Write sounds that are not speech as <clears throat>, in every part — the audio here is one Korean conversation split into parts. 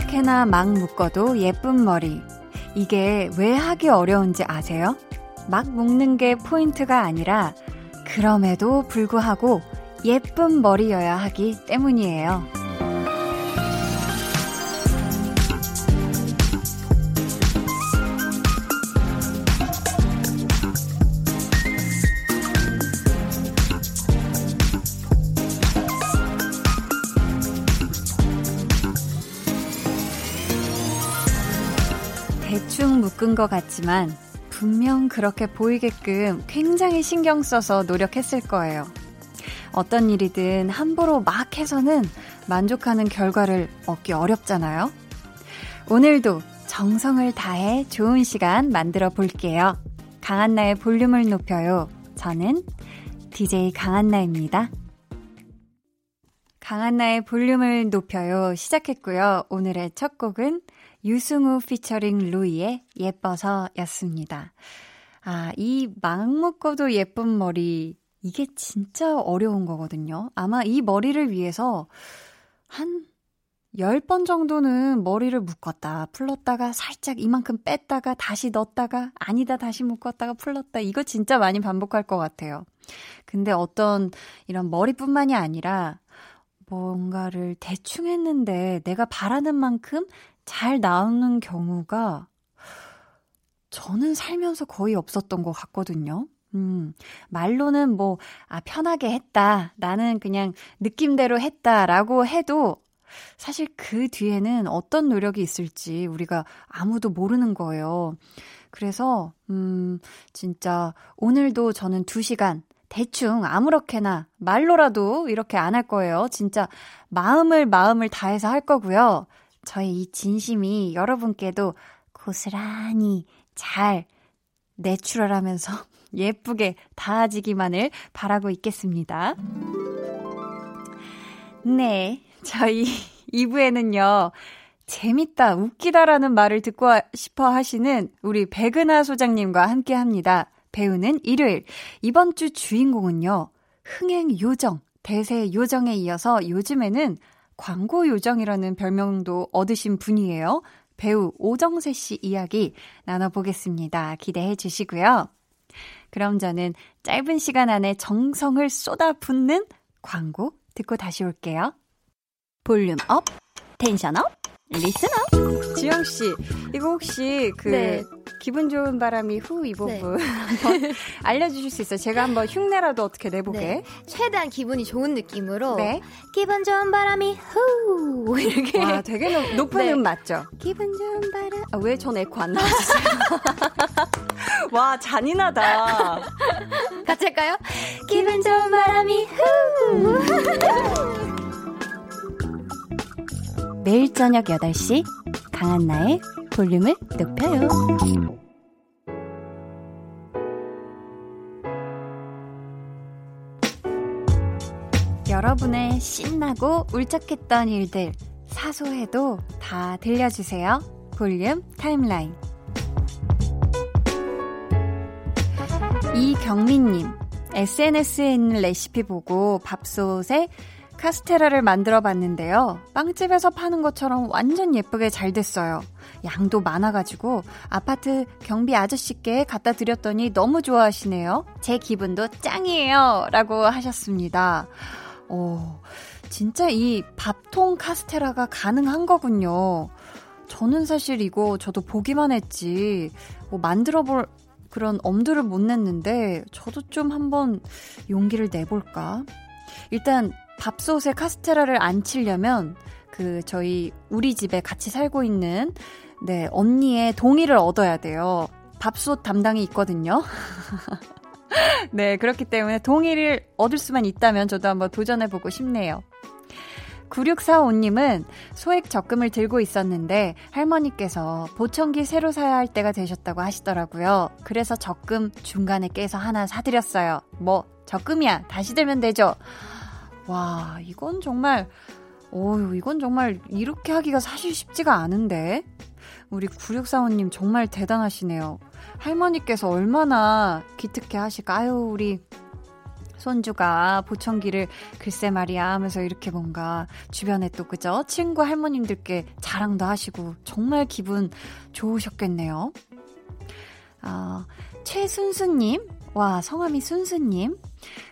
아무렇게나 막 묶어도 예쁜 머리. 이게 왜 하기 어려운지 아세요? 막 묶는 게 포인트가 아니라 그럼에도 불구하고 예쁜 머리여야 하기 때문이에요. 묶은 것 같지만 분명 그렇게 보이게끔 굉장히 신경 써서 노력했을 거예요. 어떤 일이든 함부로 막 해서는 만족하는 결과를 얻기 어렵잖아요. 오늘도 정성을 다해 좋은 시간 만들어 볼게요. 강한나의 볼륨을 높여요. 저는 DJ 강한나입니다. 강한나의 볼륨을 높여요. 시작했고요. 오늘의 첫 곡은 유승우 피처링 루이의 예뻐서 였습니다. 아, 이 막 묶어도 예쁜 머리, 이게 진짜 어려운 거거든요. 아마 이 머리를 위해서 한 10번 정도는 머리를 묶었다, 풀렀다가 살짝 이만큼 뺐다가 다시 넣었다가 아니다 다시 묶었다가 풀렀다. 이거 진짜 많이 반복할 것 같아요. 근데 어떤 이런 머리뿐만이 아니라 뭔가를 대충 했는데 내가 바라는 만큼 잘 나오는 경우가 저는 살면서 거의 없었던 것 같거든요. 음, 말로는 뭐, 아, 편하게 했다. 나는 그냥 느낌대로 했다. 라고 해도 사실 그 뒤에는 어떤 노력이 있을지 우리가 아무도 모르는 거예요. 그래서, 음, 진짜 오늘도 저는 2시간 대충 아무렇게나 말로라도 이렇게 안 할 거예요. 진짜 마음을 마음을 다해서 할 거고요. 저의 이 진심이 여러분께도 고스란히 잘 내추럴하면서 <laughs> 예쁘게 닿아지기만을 바라고 있겠습니다. 네, 저희 <laughs> 2부에는요, 재밌다, 웃기다라는 말을 듣고 싶어 하시는 우리 백은하 소장님과 함께 합니다. 배우는 일요일. 이번 주 주인공은요, 흥행 요정, 대세 요정에 이어서 요즘에는 광고 요정이라는 별명도 얻으신 분이에요. 배우 오정세 씨 이야기 나눠보겠습니다. 기대해 주시고요. 그럼 저는 짧은 시간 안에 정성을 쏟아붓는 광고 듣고 다시 올게요. 볼륨 up, tension up, up. 지영 씨, 이거 혹시 그 네. 기분 좋은 바람이 후 이 부분 네. 한번 <laughs> 알려주실 수 있어요? 제가 한번 흉내라도 어떻게 내보게. 네. 최대한 기분이 좋은 느낌으로 네. 기분 좋은 바람이 후 이렇게. 와, 되게 높, 높은 네. 음 맞죠? 기분 좋은 바람. 아, 왜 전 에코 안 나왔어요? <laughs> 와, 잔인하다. <laughs> 같이 할까요? 기분 좋은 바람이 후. 매일 저녁 8시 강한나의 볼륨을 높여요. 여러분의 신나고 울적했던 일들 사소해도 다 들려주세요. 볼륨 타임라인. 이경민님, SNS에 있는 레시피 보고 밥솥에 카스테라를 만들어 봤는데요. 빵집에서 파는 것처럼 완전 예쁘게 잘 됐어요. 양도 많아가지고 아파트 경비 아저씨께 갖다 드렸더니 너무 좋아하시네요. 제 기분도 짱이에요. 라고 하셨습니다. 어, 진짜 이 밥통 카스테라가 가능한 거군요. 저는 사실 이거 저도 보기만 했지, 뭐 만들어 볼 그런 엄두를 못 냈는데, 저도 좀 한번 용기를 내볼까? 일단 밥솥에 카스테라를 안 치려면 그 저희 우리 집에 같이 살고 있는 네, 언니의 동의를 얻어야 돼요. 밥솥 담당이 있거든요. <laughs> 네, 그렇기 때문에 동의를 얻을 수만 있다면 저도 한번 도전해보고 싶네요. 9645님은 소액 적금을 들고 있었는데 할머니께서 보청기 새로 사야 할 때가 되셨다고 하시더라고요. 그래서 적금 중간에 깨서 하나 사드렸어요. 뭐, 적금이야. 다시 들면 되죠. 와, 이건 정말, 어유 이건 정말 이렇게 하기가 사실 쉽지가 않은데. 우리 9645님 정말 대단하시네요. 할머니께서 얼마나 기특해 하실까. 아유, 우리 손주가 보청기를 글쎄 말이야 하면서 이렇게 뭔가 주변에 또 그죠? 친구 할머님들께 자랑도 하시고 정말 기분 좋으셨겠네요. 어, 최순수님, 와, 성함이 순수님.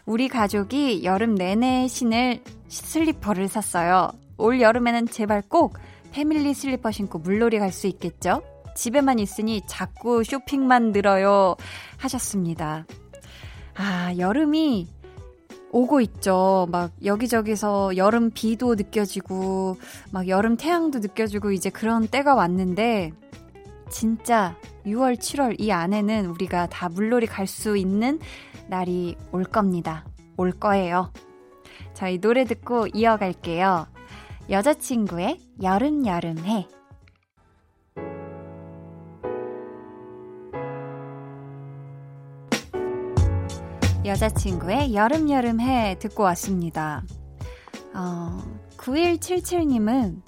우리 가족이 여름 내내 신을 슬리퍼를 샀어요. 올 여름에는 제발 꼭 패밀리 슬리퍼 신고 물놀이 갈 수 있겠죠? 집에만 있으니 자꾸 쇼핑만 늘어요. 하셨습니다. 아, 여름이 오고 있죠. 막 여기저기서 여름 비도 느껴지고, 막 여름 태양도 느껴지고, 이제 그런 때가 왔는데, 진짜 6월, 7월 이 안에는 우리가 다 물놀이 갈 수 있는 날이 올 겁니다. 올 거예요. 저희 노래 듣고 이어갈게요. 여자친구의 여름 여름해. 여자친구의 여름 여름해 듣고 왔습니다. 어, 9177님은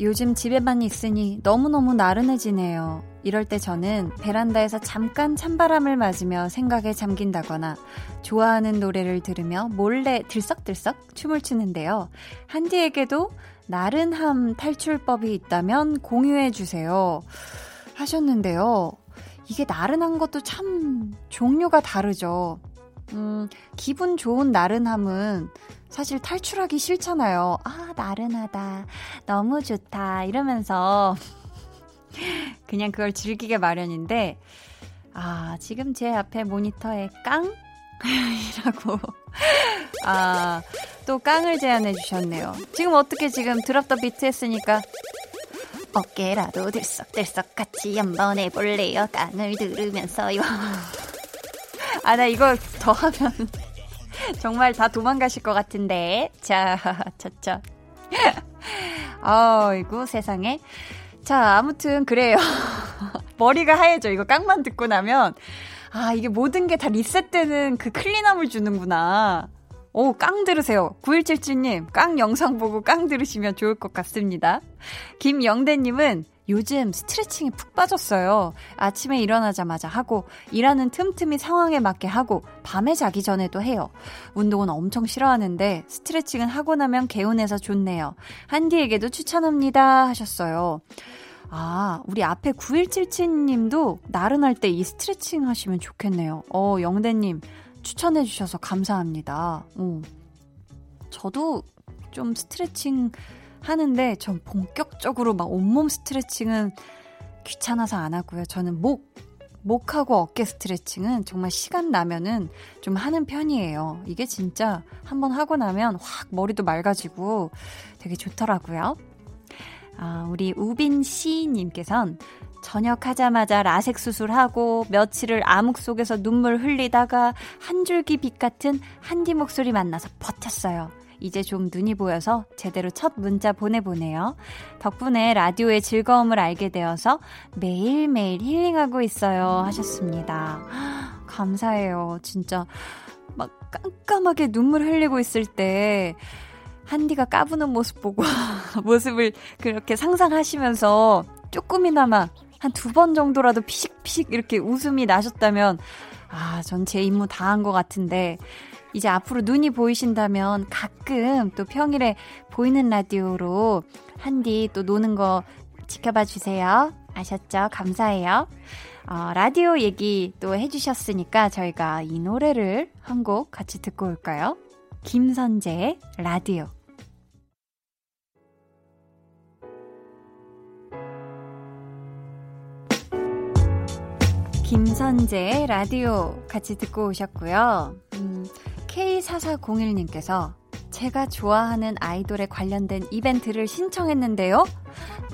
요즘 집에만 있으니 너무너무 나른해지네요. 이럴 때 저는 베란다에서 잠깐 찬바람을 맞으며 생각에 잠긴다거나 좋아하는 노래를 들으며 몰래 들썩들썩 춤을 추는데요. 한디에게도 나른함 탈출법이 있다면 공유해 주세요. 하셨는데요. 이게 나른한 것도 참 종류가 다르죠. 음, 기분 좋은 나른함은 사실 탈출하기 싫잖아요. 아, 나른하다. 너무 좋다. 이러면서 그냥 그걸 즐기게 마련인데, 아, 지금 제 앞에 모니터에 깡? <laughs> 이라고. 아, 또 깡을 제안해 주셨네요. 지금 어떻게 지금 드랍 더 비트 했으니까 어깨라도 들썩들썩 같이 한번 해볼래요. 깡을 들으면서요. 아, 나 이거 더 하면 <laughs> 정말 다 도망가실 것 같은데. 자, <laughs> 차차. 아이고, 세상에. 자, 아무튼 그래요. <laughs> 머리가 하얘져. 이거 깡만 듣고 나면 아, 이게 모든 게 다 리셋되는 그 클린함을 주는구나. 오, 깡 들으세요. 9177님, 깡 영상 보고 깡 들으시면 좋을 것 같습니다. 김영대님은 요즘 스트레칭에 푹 빠졌어요. 아침에 일어나자마자 하고, 일하는 틈틈이 상황에 맞게 하고, 밤에 자기 전에도 해요. 운동은 엄청 싫어하는데, 스트레칭은 하고 나면 개운해서 좋네요. 한디에게도 추천합니다. 하셨어요. 아, 우리 앞에 9177님도 나른할 때 이 스트레칭 하시면 좋겠네요. 어, 영대님, 추천해주셔서 감사합니다. 어. 저도 좀 스트레칭 하는데 전 본격적으로 막 온몸 스트레칭은 귀찮아서 안 하고요. 저는 목, 목하고 어깨 스트레칭은 정말 시간 나면은 좀 하는 편이에요. 이게 진짜 한번 하고 나면 확 머리도 맑아지고 되게 좋더라고요. 아, 우리 우빈 씨님께선 전역하자마자 라섹 수술하고 며칠을 암흑 속에서 눈물 흘리다가 한 줄기 빛 같은 한디 목소리 만나서 버텼어요. 이제 좀 눈이 보여서 제대로 첫 문자 보내보네요. 덕분에 라디오의 즐거움을 알게 되어서 매일매일 힐링하고 있어요. 하셨습니다. <gasps> 감사해요. 진짜 막 깜깜하게 눈물 흘리고 있을 때 한디가 까부는 모습 보고 <laughs> 모습을 그렇게 상상하시면서 조금이나마 한 두 번 정도라도 피식피식 이렇게 웃음이 나셨다면 아, 전 제 임무 다 한 것 같은데 이제 앞으로 눈이 보이신다면 가끔 또 평일에 보이는 라디오로 한디 또 노는 거 지켜봐 주세요. 아셨죠? 감사해요. 어, 라디오 얘기 또 해주셨으니까 저희가 이 노래를 한 곡 같이 듣고 올까요? 김선재의 라디오. 김선재의 라디오 같이 듣고 오셨고요. 음, K4401님께서 제가 좋아하는 아이돌에 관련된 이벤트를 신청했는데요.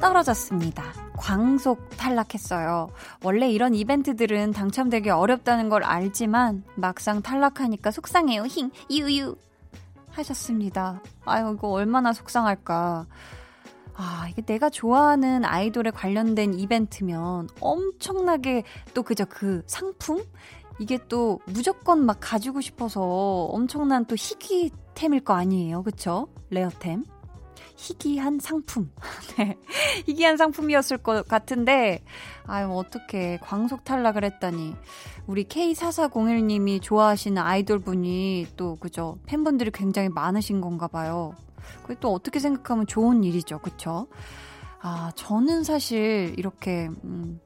떨어졌습니다. 광속 탈락했어요. 원래 이런 이벤트들은 당첨되기 어렵다는 걸 알지만 막상 탈락하니까 속상해요. 힝, 유유. 하셨습니다. 아유, 이거 얼마나 속상할까. 아, 이게 내가 좋아하는 아이돌에 관련된 이벤트면 엄청나게 또 그저 그 상품? 이게 또 무조건 막 가지고 싶어서 엄청난 또 희귀템일 거 아니에요. 그쵸? 레어템. 희귀한 상품. <laughs> 네. 희귀한 상품이었을 것 같은데, 아유, 어떻게 광속 탈락을 했다니. 우리 K4401님이 좋아하시는 아이돌 분이 또, 그죠? 팬분들이 굉장히 많으신 건가 봐요. 그게 또 어떻게 생각하면 좋은 일이죠. 그쵸? 아, 저는 사실 이렇게, 음,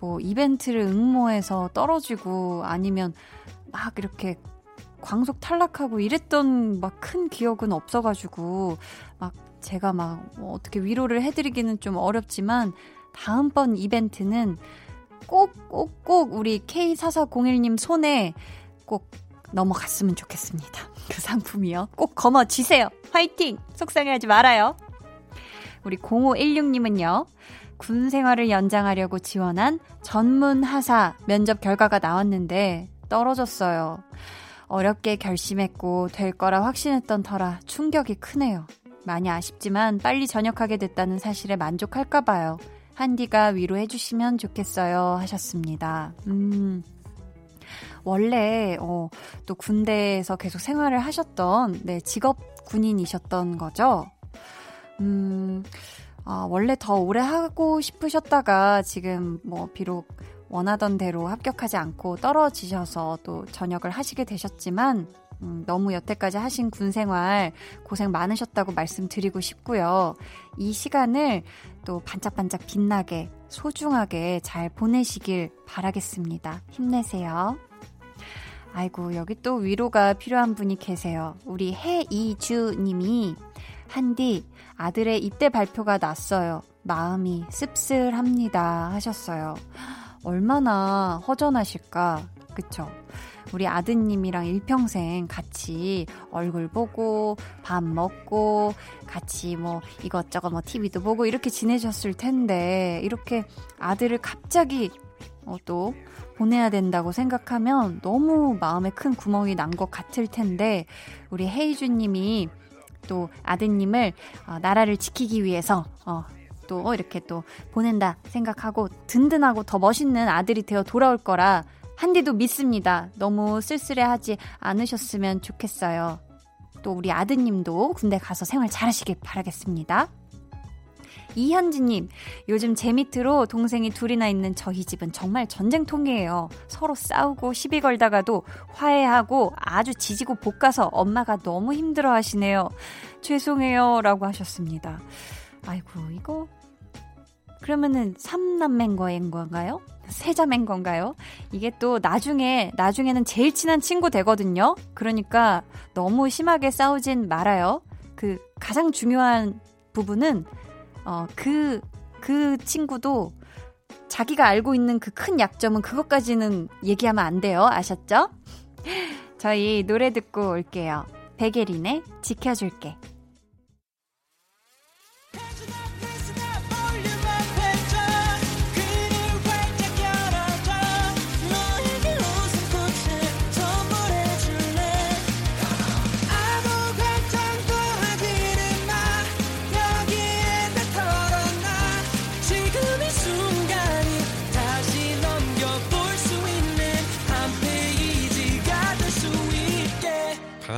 뭐, 이벤트를 응모해서 떨어지고 아니면 막 이렇게 광속 탈락하고 이랬던 막 큰 기억은 없어가지고 막 제가 막 뭐 어떻게 위로를 해드리기는 좀 어렵지만 다음번 이벤트는 꼭, 꼭, 꼭 우리 K4401님 손에 꼭 넘어갔으면 좋겠습니다. 그 상품이요. 꼭 거머쥐세요. 화이팅! 속상해하지 말아요. 우리 0516님은요. 군 생활을 연장하려고 지원한 전문 하사 면접 결과가 나왔는데 떨어졌어요. 어렵게 결심했고 될 거라 확신했던 터라 충격이 크네요. 많이 아쉽지만 빨리 전역하게 됐다는 사실에 만족할까 봐요. 한디가 위로해 주시면 좋겠어요 하셨습니다. 음. 원래 어, 또 군대에서 계속 생활을 하셨던 네, 직업 군인이셨던 거죠. 음. 아, 원래 더 오래 하고 싶으셨다가 지금 뭐 비록 원하던 대로 합격하지 않고 떨어지셔서 또 전역을 하시게 되셨지만 음, 너무 여태까지 하신 군 생활 고생 많으셨다고 말씀드리고 싶고요. 이 시간을 또 반짝반짝 빛나게 소중하게 잘 보내시길 바라겠습니다. 힘내세요. 아이고, 여기 또 위로가 필요한 분이 계세요. 우리 해이주 님이 한디 아들의 입대 발표가 났어요. 마음이 씁쓸합니다 하셨어요. 얼마나 허전하실까. 그쵸? 우리 아드님이랑 일평생 같이 얼굴 보고 밥 먹고 같이 뭐 이것저것 뭐 TV도 보고 이렇게 지내셨을 텐데 이렇게 아들을 갑자기 어, 또 보내야 된다고 생각하면 너무 마음에 큰 구멍이 난 것 같을 텐데 우리 헤이주님이 또 아드님을 어, 나라를 지키기 위해서 어, 또 이렇게 또 보낸다 생각하고 든든하고 더 멋있는 아들이 되어 돌아올 거라 한디도 믿습니다. 너무 쓸쓸해하지 않으셨으면 좋겠어요. 또 우리 아드님도 군대 가서 생활 잘하시길 바라겠습니다. 이현지님, 요즘 제 밑으로 동생이 둘이나 있는 저희 집은 정말 전쟁통이에요. 서로 싸우고 시비 걸다가도 화해하고 아주 지지고 볶아서 엄마가 너무 힘들어 하시네요. 죄송해요. 라고 하셨습니다. 아이고, 이거 그러면은 삼남매인 건가요? 세자매인 건가요? 이게 또 나중에 나중에는 제일 친한 친구 되거든요. 그러니까 너무 심하게 싸우진 말아요. 그 가장 중요한 부분은 어그그 그 친구도 자기가 알고 있는 그 큰 약점은 그것까지는 얘기하면 안 돼요. 아셨죠? <gasps> 저희 노래 듣고 올게요. 베게린의 지켜줄게.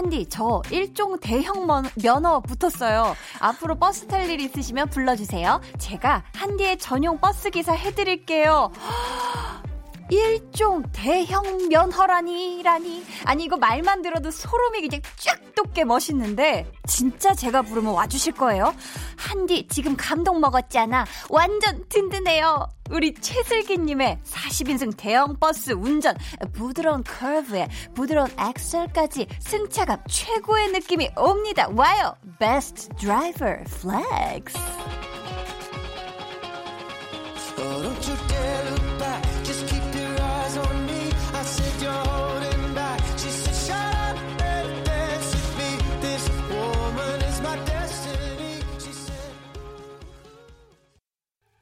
한디, 저 일종 대형 면허 붙었어요. 앞으로 버스 탈 일 있으시면 불러주세요. 제가 한디의 전용 버스 기사 해드릴게요. 일종 대형 면허라니라니. 아니 이거 말만 들어도 소름이 그냥 쫙 돋게 멋있는데 진짜 제가 부르면 와주실 거예요? 한디 지금 감동 먹었잖아. 완전 든든해요. 우리 최슬기님의 40인승 대형 버스 운전. 부드러운 커브에 부드러운 엑셀까지 승차감 최고의 느낌이 옵니다. 와요. 베스트 드라이버 플렉스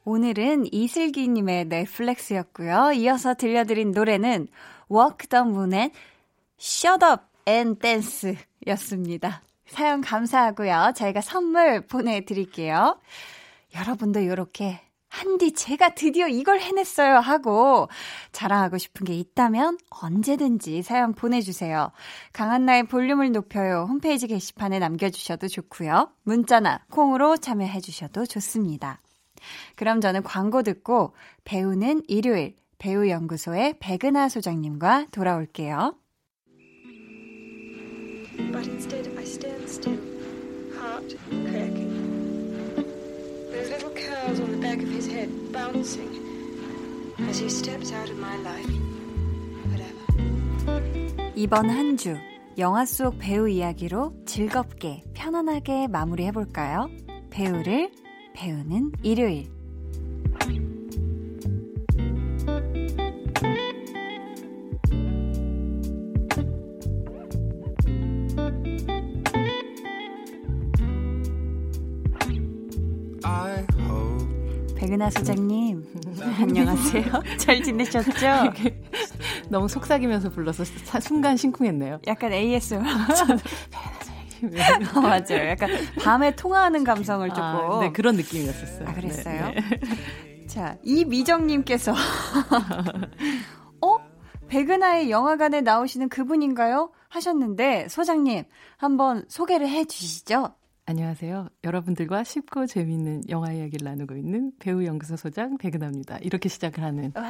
오늘은 이슬기님의 넷플렉스였고요. 이어서 들려드린 노래는 Walk the Moon의 Shut Up and Dance 였습니다. 사연 감사하고요. 저희가 선물 보내드릴게요. 여러분도 이렇게 한디 제가 드디어 이걸 해냈어요 하고 자랑하고 싶은 게 있다면 언제든지 사연 보내주세요. 강한나의 볼륨을 높여요 홈페이지 게시판에 남겨주셔도 좋고요. 문자나 콩으로 참여해주셔도 좋습니다. 그럼 저는 광고 듣고 배우는 일요일 배우연구소의 백은하 소장님과 돌아올게요. But instead I stand still, heart cracking. Those little curls on the back of his head bouncing as he steps out of my life. Whatever. 이번 한 주 영화 속 배우 이야기로 즐겁게 편안하게 마무리해 볼까요? 배우를 배우는 일요일. 백은하 소장님, <laughs> 안녕하세요. <laughs> 잘 지내셨죠? 너무 속삭이면서 불러서 순간 심쿵했네요. 약간 ASMR. <laughs> 어, 맞아요. 약간 밤에 통화하는 감성을 아, 조금. 아, 네, 그런 느낌이었었어요. 아, 그랬어요? 네, 네. 자, 이미정님께서. <laughs> 어? 백은하의 영화관에 나오시는 그분인가요? 하셨는데, 소장님, 한번 소개를 해 주시죠. 안녕하세요. 여러분들과 쉽고 재미있는 영화 이야기를 나누고 있는 배우 연구소 소장 백은하입니다. 이렇게 시작을 하는. 와,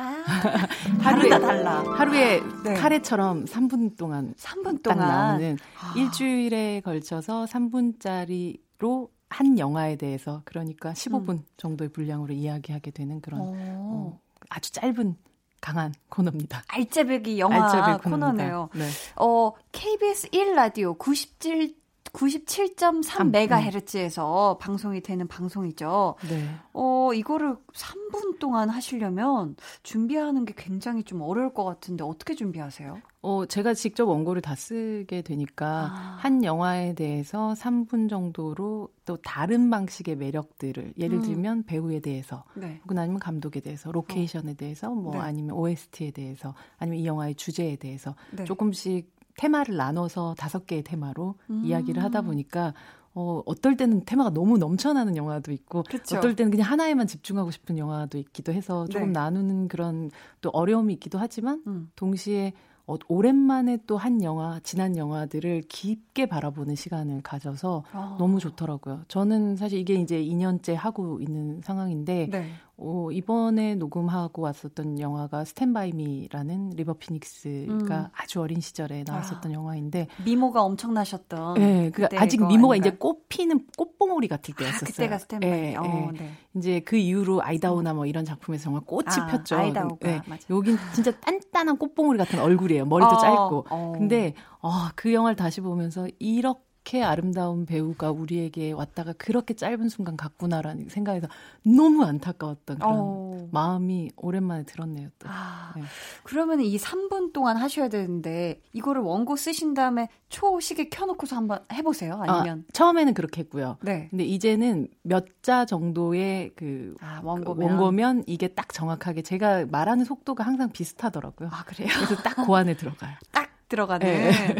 <laughs> 하루에 달라. 하루에 네. 카레처럼 3분 동안 3분 동안 나오는 아. 일주일에 걸쳐서 3분짜리로 한 영화에 대해서 그러니까 15분 음. 정도의 분량으로 이야기하게 되는 그런 어, 아주 짧은 강한 코너입니다. 알짜배기 영화 알짜배기 코너네요. 네. 어, KBS 1라디오 97 97.3MHz에서 음. 방송이 되는 방송이죠. 네. 어, 이거를 3분 동안 하시려면 준비하는 게 굉장히 좀 어려울 것 같은데 어떻게 준비하세요? 어, 제가 직접 원고를 다 쓰게 되니까 아. 한 영화에 대해서 3분 정도로 또 다른 방식의 매력들을 예를 음. 들면 배우에 대해서 네. 혹은 아니면 감독에 대해서 로케이션에 대해서 뭐 네. 아니면 OST에 대해서 아니면 이 영화의 주제에 대해서 네. 조금씩 테마를 나눠서 다섯 개의 테마로 음. 이야기를 하다 보니까 어, 어떨 때는 테마가 너무 넘쳐나는 영화도 있고, 그쵸. 어떨 때는 그냥 하나에만 집중하고 싶은 영화도 있기도 해서 조금 네. 나누는 그런 또 어려움이 있기도 하지만, 음. 동시에 어, 오랜만에 또 한 영화, 지난 영화들을 깊게 바라보는 시간을 가져서 아. 너무 좋더라고요. 저는 사실 이게 이제 2년째 하고 있는 상황인데, 네. 어, 이번에 녹음하고 왔었던 영화가 스탠바이 미라는 리버 피닉스가 음. 아주 어린 시절에 나왔었던 아, 영화인데 미모가 엄청나셨던 네, 그 아직 미모가 아닌가요? 이제 꽃피는 꽃봉오리 같을 아, 때였었어요. 아, 그때가 스탠바이. 네, 어, 네. 네. 이제 그 이후로 아이다오나 뭐 이런 작품에서 정말 꽃이 아, 폈죠. 아이다오가 네, 맞아. 여긴 진짜 단단한 꽃봉오리 같은 얼굴이에요. 머리도 어, 짧고. 어. 근데 어, 그 영화를 다시 보면서 이렇게 이렇게 아름다운 배우가 우리에게 왔다가 그렇게 짧은 순간 갔구나라는 생각에서 너무 안타까웠던 그런 어. 마음이 오랜만에 들었네요. 또. 아, 네. 그러면 이 3분 동안 하셔야 되는데 이거를 원고 쓰신 다음에 초시계 켜놓고서 한번 해보세요. 아니면 아, 처음에는 그렇게 했고요. 네. 근데 이제는 몇 자 정도의 그 아, 원고면. 원고면 이게 딱 정확하게 제가 말하는 속도가 항상 비슷하더라고요. 아 그래요? 그래서 딱 고안에 들어가요. <laughs> 딱 들어가는. 네.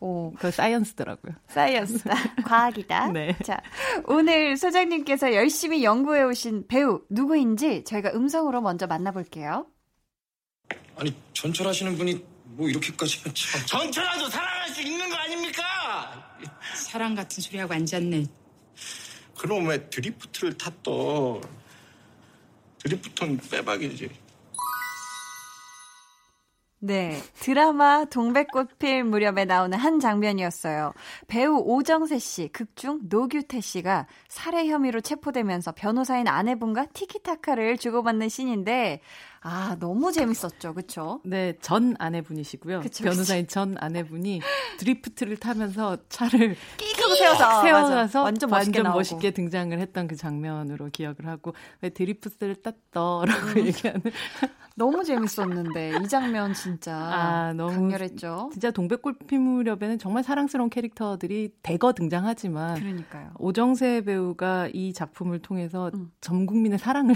오. 그 사이언스더라고요. 사이언스다. <laughs> 과학이다. 네. 자, 오늘 소장님께서 열심히 연구해 오신 배우 누구인지 저희가 음성으로 먼저 만나볼게요. 아니 전철하시는 분이 뭐 이렇게까지 참. 전철라도 사랑할 수 있는 거 아닙니까? 사랑 같은 소리하고 앉았네. 그럼 왜 드리프트를 탔더? 드리프트는 빼박이지. 네. 드라마 동백꽃 필 무렵에 나오는 한 장면이었어요. 배우 오정세 씨, 극중 노규태 씨가 살해 혐의로 체포되면서 변호사인 아내분과 티키타카를 주고받는 씬인데, 아, 너무 재밌었죠. 그쵸? 네, 전 아내분이시고요. 그쵸, 변호사인 그쵸. 전 아내분이 드리프트를 타면서 차를 끼 하고 세워서 세워서 완전, 멋있게, 완전 멋있게, 등장을 했던 그 장면으로 기억을 하고 왜 드리프트를 땄더라고 음. 얘기하는 너무 재밌었는데 이 장면 진짜 아, 너무 강렬했죠. 진짜 동백꽃피 무렵에는 정말 사랑스러운 캐릭터들이 대거 등장하지만 그러니까요. 오정세 배우가 이 작품을 통해서 음. 전 국민의 사랑을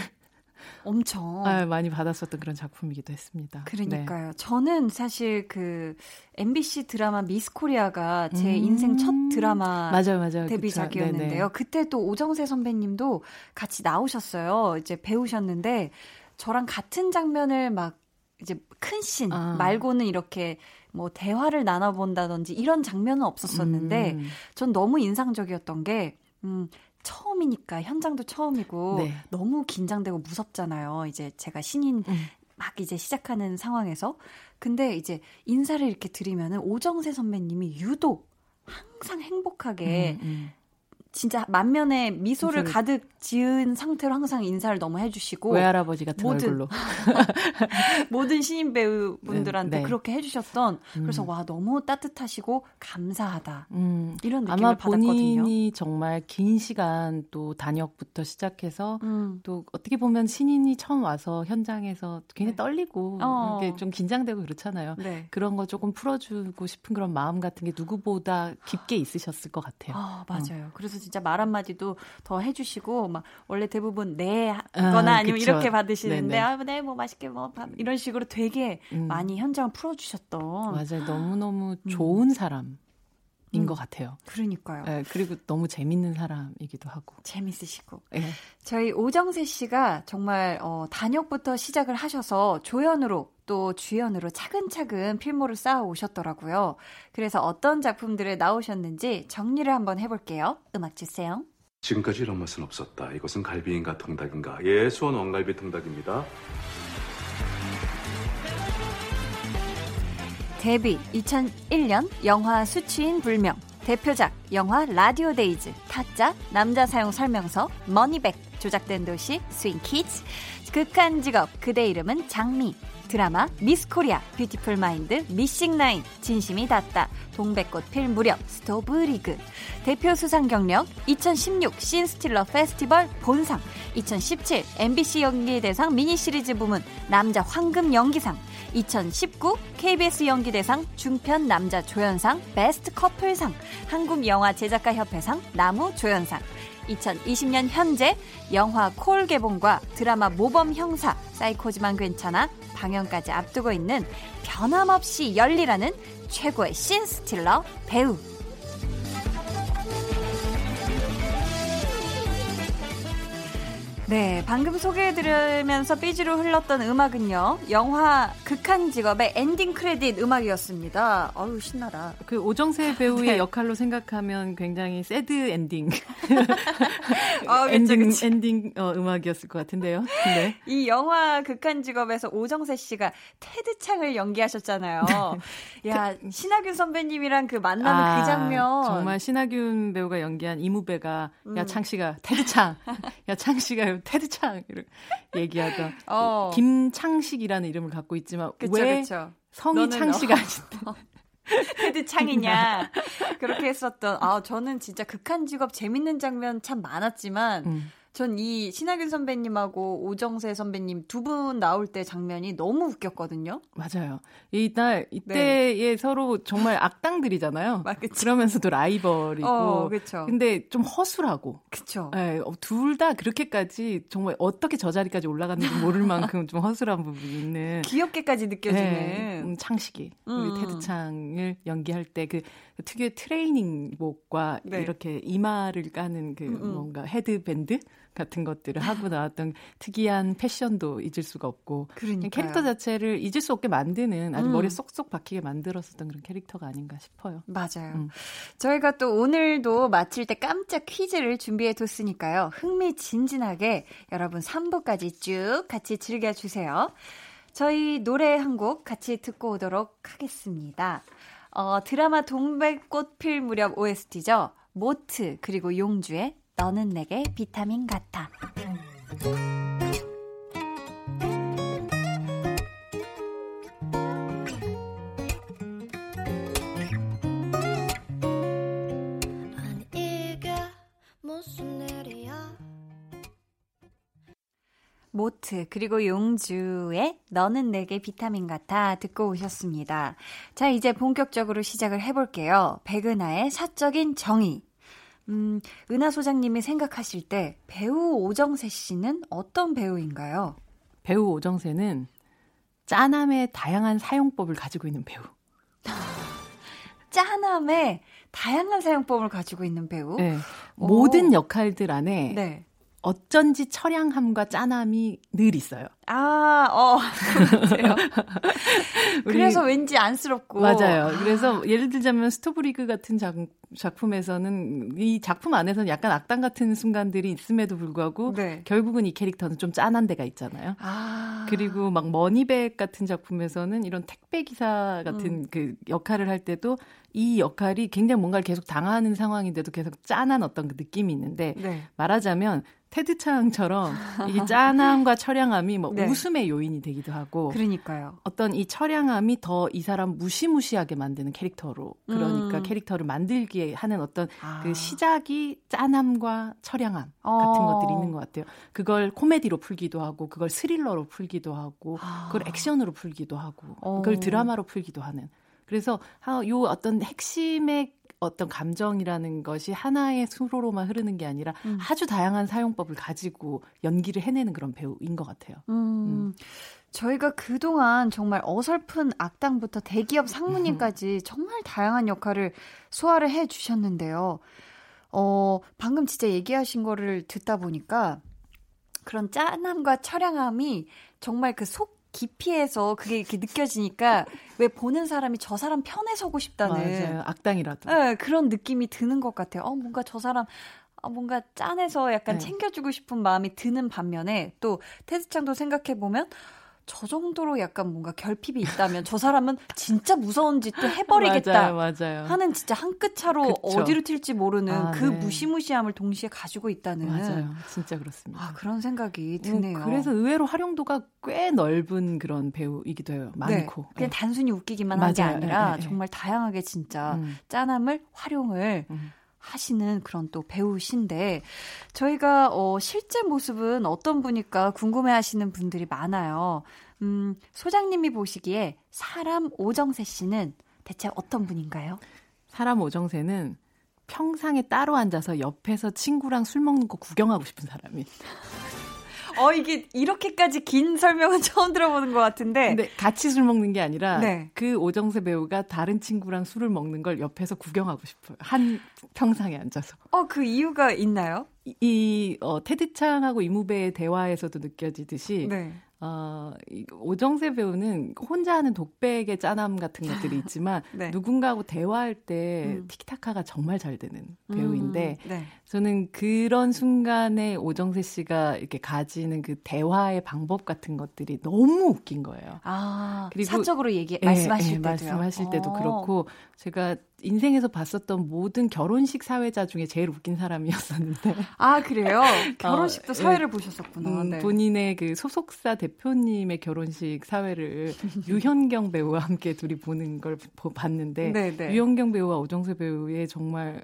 엄청 아, 많이 받았었던 그런 작품이기도 했습니다. 그러니까요. 네. 저는 사실 그 MBC 드라마 미스 코리아가 제 음~ 인생 첫 드라마 맞아요, 맞아요. 데뷔작이었는데요. 그때 또 오정세 선배님도 같이 나오셨어요. 이제 배우셨는데 저랑 같은 장면을 막 이제 큰씬 아. 말고는 이렇게 뭐 대화를 나눠본다든지 이런 장면은 없었었는데 음. 전 너무 인상적이었던 게 음, 처음이니까 현장도 처음이고 네. 너무 긴장되고 무섭잖아요. 이제 제가 신인 음. 막 이제 시작하는 상황에서 근데 이제 인사를 이렇게 드리면은 오정세 선배님이 유독 항상 행복하게 음, 음. 진짜 만면에 미소를 미소를... 가득 지은 상태로 항상 인사를 너무 해주시고 외할아버지 같은 모든, 얼굴로 <laughs> 모든 신인 배우분들한테 네, 네. 그렇게 해주셨던 음. 그래서 와 너무 따뜻하시고 감사하다 음. 이런 느낌을 아마 받았거든요. 본인이 정말 긴 시간 또 단역부터 시작해서 음. 또 어떻게 보면 신인이 처음 와서 현장에서 굉장히 네. 떨리고 어. 이렇게 좀 긴장되고 그렇잖아요. 네. 그런 거 조금 풀어주고 싶은 그런 마음 같은 게 누구보다 깊게 있으셨을 것 같아요. 아, 맞아요. 그래서 진짜 말 한마디도 더 해주시고, 막, 원래 대부분 네 하거나 아, 니면 이렇게 받으시는데, 아, 네, 뭐 맛있게 뭐, 밥, 이런 식으로 되게 음. 많이 현장을 풀어주셨던. 맞아요. 너무 너무 음. 좋은 사람. 인것 음, 같아요. 그러니까요. 네, 그리고 너무 재밌는 사람이기도 하고. 재밌으시고. 네. 저희 오정세 씨가 정말 어, 단역부터 시작을 하셔서 조연으로 또 주연으로 차근차근 필모를 쌓아 오셨더라고요. 그래서 어떤 작품들에 나오셨는지 정리를 한번 해볼게요. 음악 주세요. 지금까지 이런 맛은 없었다. 이것은 갈비인가 통닭인가? 예, 수원 원갈비 통닭입니다. 데뷔 2001년 영화 수취인 불명 대표작 영화 라디오 데이즈 타짜 남자 사용 설명서 머니백 조작된 도시 스윙 키즈. 극한 직업 그대 이름은 장미. 드라마 미스코리아 뷰티풀 마인드 미싱나인 진심이 닿다. 동백꽃 필 무렵 스토브리그. 대표 수상 경력 2016 신스틸러 페스티벌 본상. 2017 MBC 연기대상 미니시리즈 부문 남자 황금 연기상 2019 KBS 연기대상 중편 남자 조연상 베스트 커플상 한국영화 제작가 협회상 나무 조연상. 2020년 현재 영화 콜 개봉과 드라마 모범 형사 사이코지만 괜찮아 방영까지 앞두고 있는 변함없이 열리라는 최고의 신스틸러 배우 네, 방금 소개해드리면서 BG로 흘렀던 음악은요, 영화 극한 직업의 엔딩 크레딧 음악이었습니다. 어우, 신나라. 그 오정세 배우의 네. 역할로 생각하면 굉장히 sad ending. 어, 엔딩, 그치. 엔딩 어, 음악이었을 것 같은데요. 네. <laughs> 이 영화 극한 직업에서 오정세 씨가 테드 창을 연기하셨잖아요. 네. 야, 신하균 선배님이랑 그 만나는 그 아, 그 장면. 정말 신하균 배우가 연기한 이무배가, 음. 야, 창 씨가, 테드 창. <laughs> 야, 창 씨가 테드창 이렇 얘기하던 <laughs> 어. 김창식이라는 이름을 갖고 있지만 그쵸, 왜 그쵸. 성이 창씨가 아닌데 <laughs> 테드 창이냐 그렇게 했었던 아 저는 진짜 극한 직업 재밌는 장면 참 많았지만 음. 전 이 신하균 선배님하고 오정세 선배님 두 분 나올 때 장면이 너무 웃겼거든요. 맞아요. 이날 이때에 네. 서로 정말 악당들이잖아요. <laughs> 아, 그러면서도 라이벌이고. 어, 그쵸. 근데 좀 허술하고. 그쵸. 네, 둘다 그렇게까지 정말 어떻게 저 자리까지 올라갔는지 모를 <laughs> 만큼 좀 허술한 부분이 있는. 귀엽게까지 느껴지는. 네, 음, 창식이. 음. 우리 테드 창을 연기할 때 그 특유의 트레이닝복과 네. 이렇게 이마를 까는 그 음, 음. 뭔가 헤드밴드? 같은 것들을 하고 나왔던 특이한 패션도 잊을 수가 없고 그러니까요. 캐릭터 자체를 잊을 수 없게 만드는 아주 음. 머리에 쏙쏙 박히게 만들었었던 그런 캐릭터가 아닌가 싶어요. 맞아요. 음. 저희가 또 오늘도 마칠 때 깜짝 퀴즈를 준비해 뒀으니까요. 흥미진진하게 여러분 3부까지 쭉 같이 즐겨주세요. 저희 노래 한 곡 같이 듣고 오도록 하겠습니다. 어, 드라마 동백꽃 필 무렵 OST죠. 모트 그리고 용주의 너는 내게 비타민 같아. 모트 그리고 용주의 너는 내게 비타민 같아 듣고 오셨습니다. 자 이제 본격적으로 시작을 해볼게요. 백은하의 사적인 정의 음, 은하 소장님이 생각하실 때 배우 오정세 씨는 어떤 배우인가요? 배우 오정세는 짜남의 다양한 사용법을 가지고 있는 배우. <laughs> 짠함의 다양한 사용법을 가지고 있는 배우. 네. 모든 역할들 안에 네. 어쩐지 처량함과 짠함이 늘 있어요. 아, 어. <laughs> 그래서 왠지 안쓰럽고. 맞아요. 그래서 예를 들자면 스토브리그 같은 작, 작품에서는 이 작품 안에서는 약간 악당 같은 순간들이 있음에도 불구하고 네. 결국은 이 캐릭터는 좀 짠한 데가 있잖아요. 아. 그리고 막 머니백 같은 작품에서는 이런 택배 기사 같은 음. 그 역할을 할 때도 이 역할이 굉장히 뭔가를 계속 당하는 상황인데도 계속 짠한 어떤 그 느낌이 있는데 네. 말하자면 테드 창처럼 이게 짠함과 처량함이 뭐 네. 웃음의 요인이 되기도 하고 그러니까요. 어떤 이 처량함이 더 이 사람 무시무시하게 만드는 캐릭터로 그러니까 음. 캐릭터를 만들기에 하는 어떤 아. 그 시작이 짠함과 처량함 어. 같은 것들이 있는 것 같아요. 그걸 코미디로 풀기도 하고 그걸 스릴러로 풀기도 하고 아. 그걸 액션으로 풀기도 하고 어. 그걸 드라마로 풀기도 하는 그래서 요 어떤 핵심의 어떤 감정이라는 것이 하나의 수로로만 흐르는 게 아니라 음. 아주 다양한 사용법을 가지고 연기를 해내는 그런 배우인 것 같아요. 음. 음. 저희가 그동안 정말 어설픈 악당부터 대기업 상무님까지 정말 다양한 역할을 소화를 해 주셨는데요. 어, 방금 진짜 얘기하신 거를 듣다 보니까 그런 짠함과 처량함이 정말 그 속 깊이에서 그게 이렇게 느껴지니까 왜 보는 사람이 저 사람 편에 서고 싶다는 맞아요. 악당이라도 네, 그런 느낌이 드는 것 같아요. 어 뭔가 저 사람 아, 뭔가 짠해서 약간 네. 챙겨주고 싶은 마음이 드는 반면에 또 테스창도 생각해 보면 저 정도로 약간 뭔가 결핍이 있다면 저 사람은 진짜 무서운 짓도 해버리겠다 맞아요, 맞아요. 하는 진짜 한 끗 차로 그쵸. 어디로 튈지 모르는 아, 그 네. 무시무시함을 동시에 가지고 있다는 맞아요, 진짜 그렇습니다. 아, 그런 생각이 음, 드네요. 음, 그래서 의외로 활용도가 꽤 넓은 그런 배우이기도 해요. 많고 네. 그냥 네. 단순히 웃기기만 한 게 아니라 네, 네, 네. 정말 다양하게 진짜 음. 짠함을 활용을 음. 하시는 그런 또 배우신데 저희가 어 실제 모습은 어떤 분일까 궁금해 하시는 분들이 많아요. 음, 소장님이 보시기에 사람 오정세 씨는 대체 어떤 분인가요? 사람 오정세는 평상에 따로 앉아서 옆에서 친구랑 술 먹는 거 구경하고 싶은 사람이. 어, 이게 이렇게까지 긴 설명은 <laughs> 처음 들어보는 것 같은데. 근데 같이 술 먹는 게 아니라 네. 그 오정세 배우가 다른 친구랑 술을 먹는 걸 옆에서 구경하고 싶어요. 한 평상에 앉아서. 어, 그 이유가 있나요? 이, 이 어, 테드 창하고 이무배의 대화에서도 느껴지듯이 네. 어, 오정세 배우는 혼자 하는 독백의 짠함 같은 것들이 <laughs> 있지만 네. 누군가하고 대화할 때 음. 티키타카가 정말 잘 되는 배우인데 음, 네. 저는 그런 순간에 오정세 씨가 이렇게 가지는 그 대화의 방법 같은 것들이 너무 웃긴 거예요. 아, 그리고 사적으로 얘기 말씀하실 예, 예, 때도 말씀하실 때도 어. 그렇고 제가 인생에서 봤었던 모든 결혼식 사회자 중에 제일 웃긴 사람이었었는데. 아, 그래요? <laughs> 결혼식도 어, 사회를 네. 보셨었구나. 음, 네. 본인의 그 소속사 대표님의 결혼식 사회를 <laughs> 유현경 배우와 함께 둘이 보는 걸 봤는데 네네. 네. 유현경 배우와 오정세 배우의 정말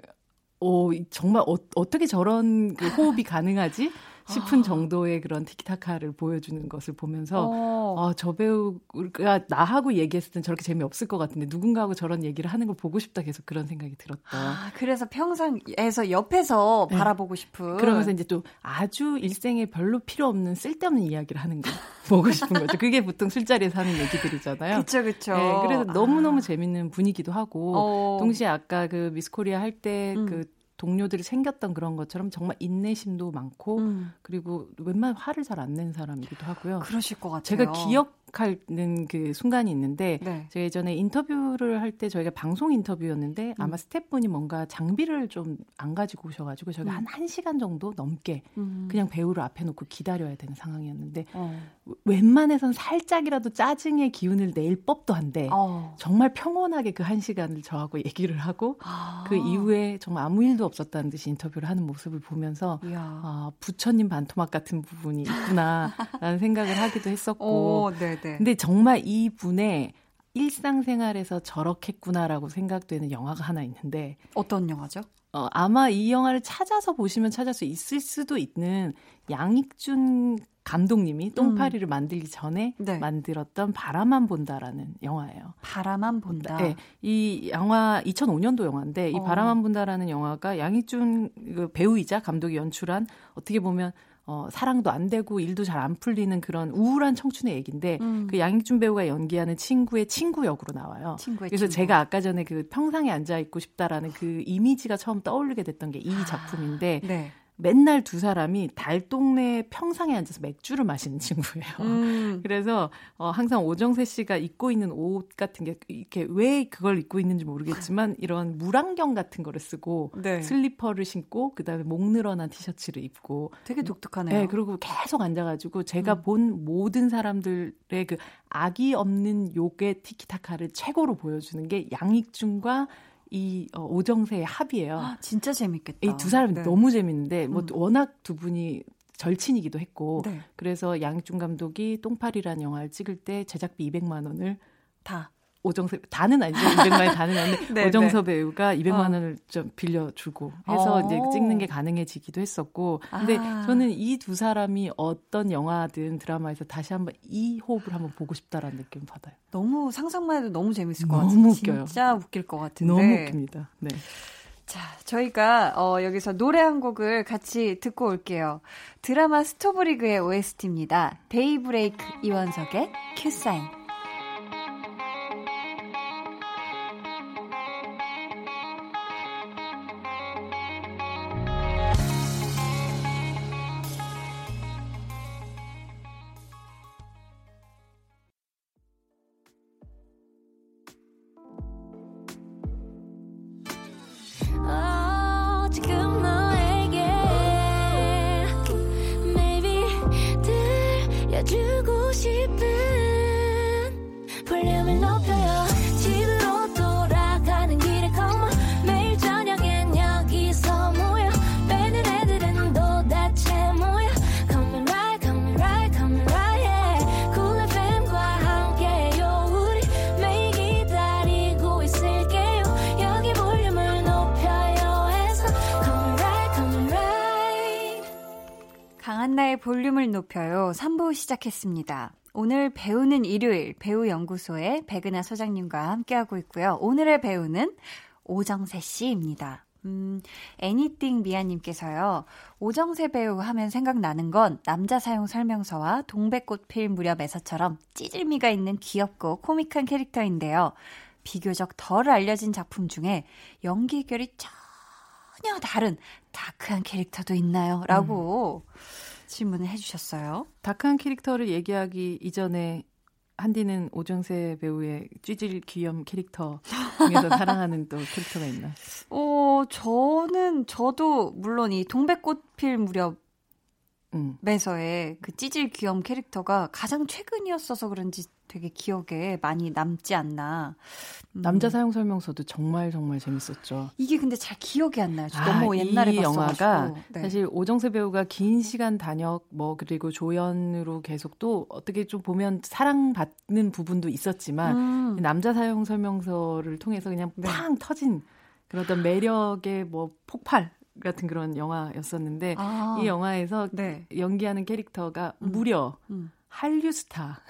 어, 정말 어, 어떻게 저런 그 호흡이 가능하지? 싶은 아. 정도의 그런 티키타카를 보여주는 것을 보면서 어. 어, 저 배우가 나하고 얘기했을 땐 저렇게 재미없을 것 같은데 누군가하고 저런 얘기를 하는 걸 보고 싶다 계속 그런 생각이 들었다. 아, 그래서 평상에서 옆에서 네. 바라보고 싶은. 그러면서 이제 또 아주 일생에 별로 필요 없는 쓸데없는 이야기를 하는 거 <laughs> 보고 싶은 거죠. 그게 보통 술자리에서 하는 얘기들이잖아요. 그렇죠, 그렇죠. 네, 그래서 너무 너무 아. 재밌는 분위기도 하고 어. 동시에 아까 그 미스코리아 할 때그 음. 동료들이 생겼던 그런 것처럼 정말 인내심도 많고 음. 그리고 웬만하면 화를 잘 안 낸 사람이기도 하고요. 그러실 것 같아요. 제가 기억 하는 그 순간이 있는데 네. 제가 예전에 인터뷰를 할 때 저희가 방송 인터뷰였는데 음. 아마 스태프분이 뭔가 장비를 좀 안 가지고 오셔가지고 저희가 음. 한 1시간 정도 넘게 음. 그냥 배우를 앞에 놓고 기다려야 되는 상황이었는데 어. 웬만해선 살짝이라도 짜증의 기운을 낼 법도 한데 어. 정말 평온하게 그 1시간을 저하고 얘기를 하고 아. 그 이후에 정말 아무 일도 없었다는 듯이 인터뷰를 하는 모습을 보면서 아, 부처님 반토막 같은 부분이 있구나라는 <laughs> 생각을 하기도 했었고. 오, 근데 정말 이 분의 일상생활에서 저렇겠구나라고 생각되는 영화가 하나 있는데 어떤 영화죠? 어, 아마 이 영화를 찾아서 보시면 찾을 수 있을 수도 있는 양익준 감독님이 똥파리를 음. 만들기 전에 네. 만들었던 바라만 본다라는 영화예요. 바라만 본다. 네, 이 영화 2005년도 영화인데 이 어. 바라만 본다라는 영화가 양희준 그 배우이자 감독이 연출한 어떻게 보면 어, 사랑도 안 되고 일도 잘 안 풀리는 그런 우울한 청춘의 얘기인데 음. 그 양익준 배우가 연기하는 친구의 친구 역으로 나와요. 그래서 친구. 제가 아까 전에 그 평상에 앉아 있고 싶다라는 그 이미지가 처음 떠오르게 됐던 게 이 작품인데 네. 맨날 두 사람이 달 동네 평상에 앉아서 맥주를 마시는 친구예요. 음. <laughs> 그래서 어, 항상 오정세 씨가 입고 있는 옷 같은 게 이렇게 왜 그걸 입고 있는지 모르겠지만 이런 물안경 같은 거를 쓰고 네. 슬리퍼를 신고 그다음에 목 늘어난 티셔츠를 입고 되게 독특하네요. 네, 그리고 계속 앉아가지고 제가 음. 본 모든 사람들의 그 악이 없는 요괴 티키타카를 최고로 보여주는 게 양익준과 이 어, 오정세의 합이에요. 아, 진짜 재밌겠다. 이 두 사람이 네. 너무 재밌는데 뭐 음. 워낙 두 분이 절친이기도 했고 네. 그래서 양준 감독이 똥파리라는 영화를 찍을 때 제작비 200만 원을 다 오정섭 다는 아니죠. 200만 원 다는 아닌데 <laughs> 네, 오정섭 네. 배우가 200만 어. 원을 좀 빌려주고 해서 어. 이제 찍는 게 가능해지기도 했었고. 근데 아. 저는 이 두 사람이 어떤 영화든 드라마에서 다시 한번 이 호흡을 한번 보고 싶다라는 느낌 받아요. 너무 상상만 해도 너무 재밌을 것 같아요. 너무 웃겨요. 진짜 웃길 것 같은데. 너무 웃깁니다. 네. 자, 저희가 어, 여기서 노래 한 곡을 같이 듣고 올게요. 드라마 스토브리그의 OST입니다. 데이브레이크 이원석의 큐사인. 볼륨을 높여요. 3부 시작했습니다. 오늘 배우는 일요일 배우연구소의 백은하 소장님과 함께하고 있고요. 오늘의 배우는 오정세 씨입니다. 음, 애니띵 미아님께서요, 오정세 배우 하면 생각나는 건 남자 사용 설명서와 동백꽃 필 무렵에서처럼 찌질미가 있는 귀엽고 코믹한 캐릭터인데요. 비교적 덜 알려진 작품 중에 연기 결이 전혀 다른 다크한 캐릭터도 있나요? 라고 음. 질문을 해주셨어요. 다크한 캐릭터를 얘기하기 이전에 한디는 오정세 배우의 찌질 귀염 캐릭터 중에서 <laughs> 사랑하는 또 캐릭터가 있나? 어, 저는 저도 물론 이 동백꽃 필 무렵 음. 매서의 그 찌질 귀염 캐릭터가 가장 최근이었어서 그런지 되게 기억에 많이 남지 않나. 음. 남자 사용 설명서도 정말 정말 재밌었죠. 이게 근데 잘 기억이 안 나요. 아, 너무 옛날에 이 영화가 네. 사실 오정세 배우가 긴 시간 단역 뭐 그리고 조연으로 계속 또 어떻게 좀 보면 사랑받는 부분도 있었지만 음. 남자 사용 설명서를 통해서 그냥 네. 팡 터진 그런 어떤 매력의 뭐 폭발 같은 그런 영화였었는데 아. 이 영화에서 네. 연기하는 캐릭터가 음. 무려 음. 한류 스타.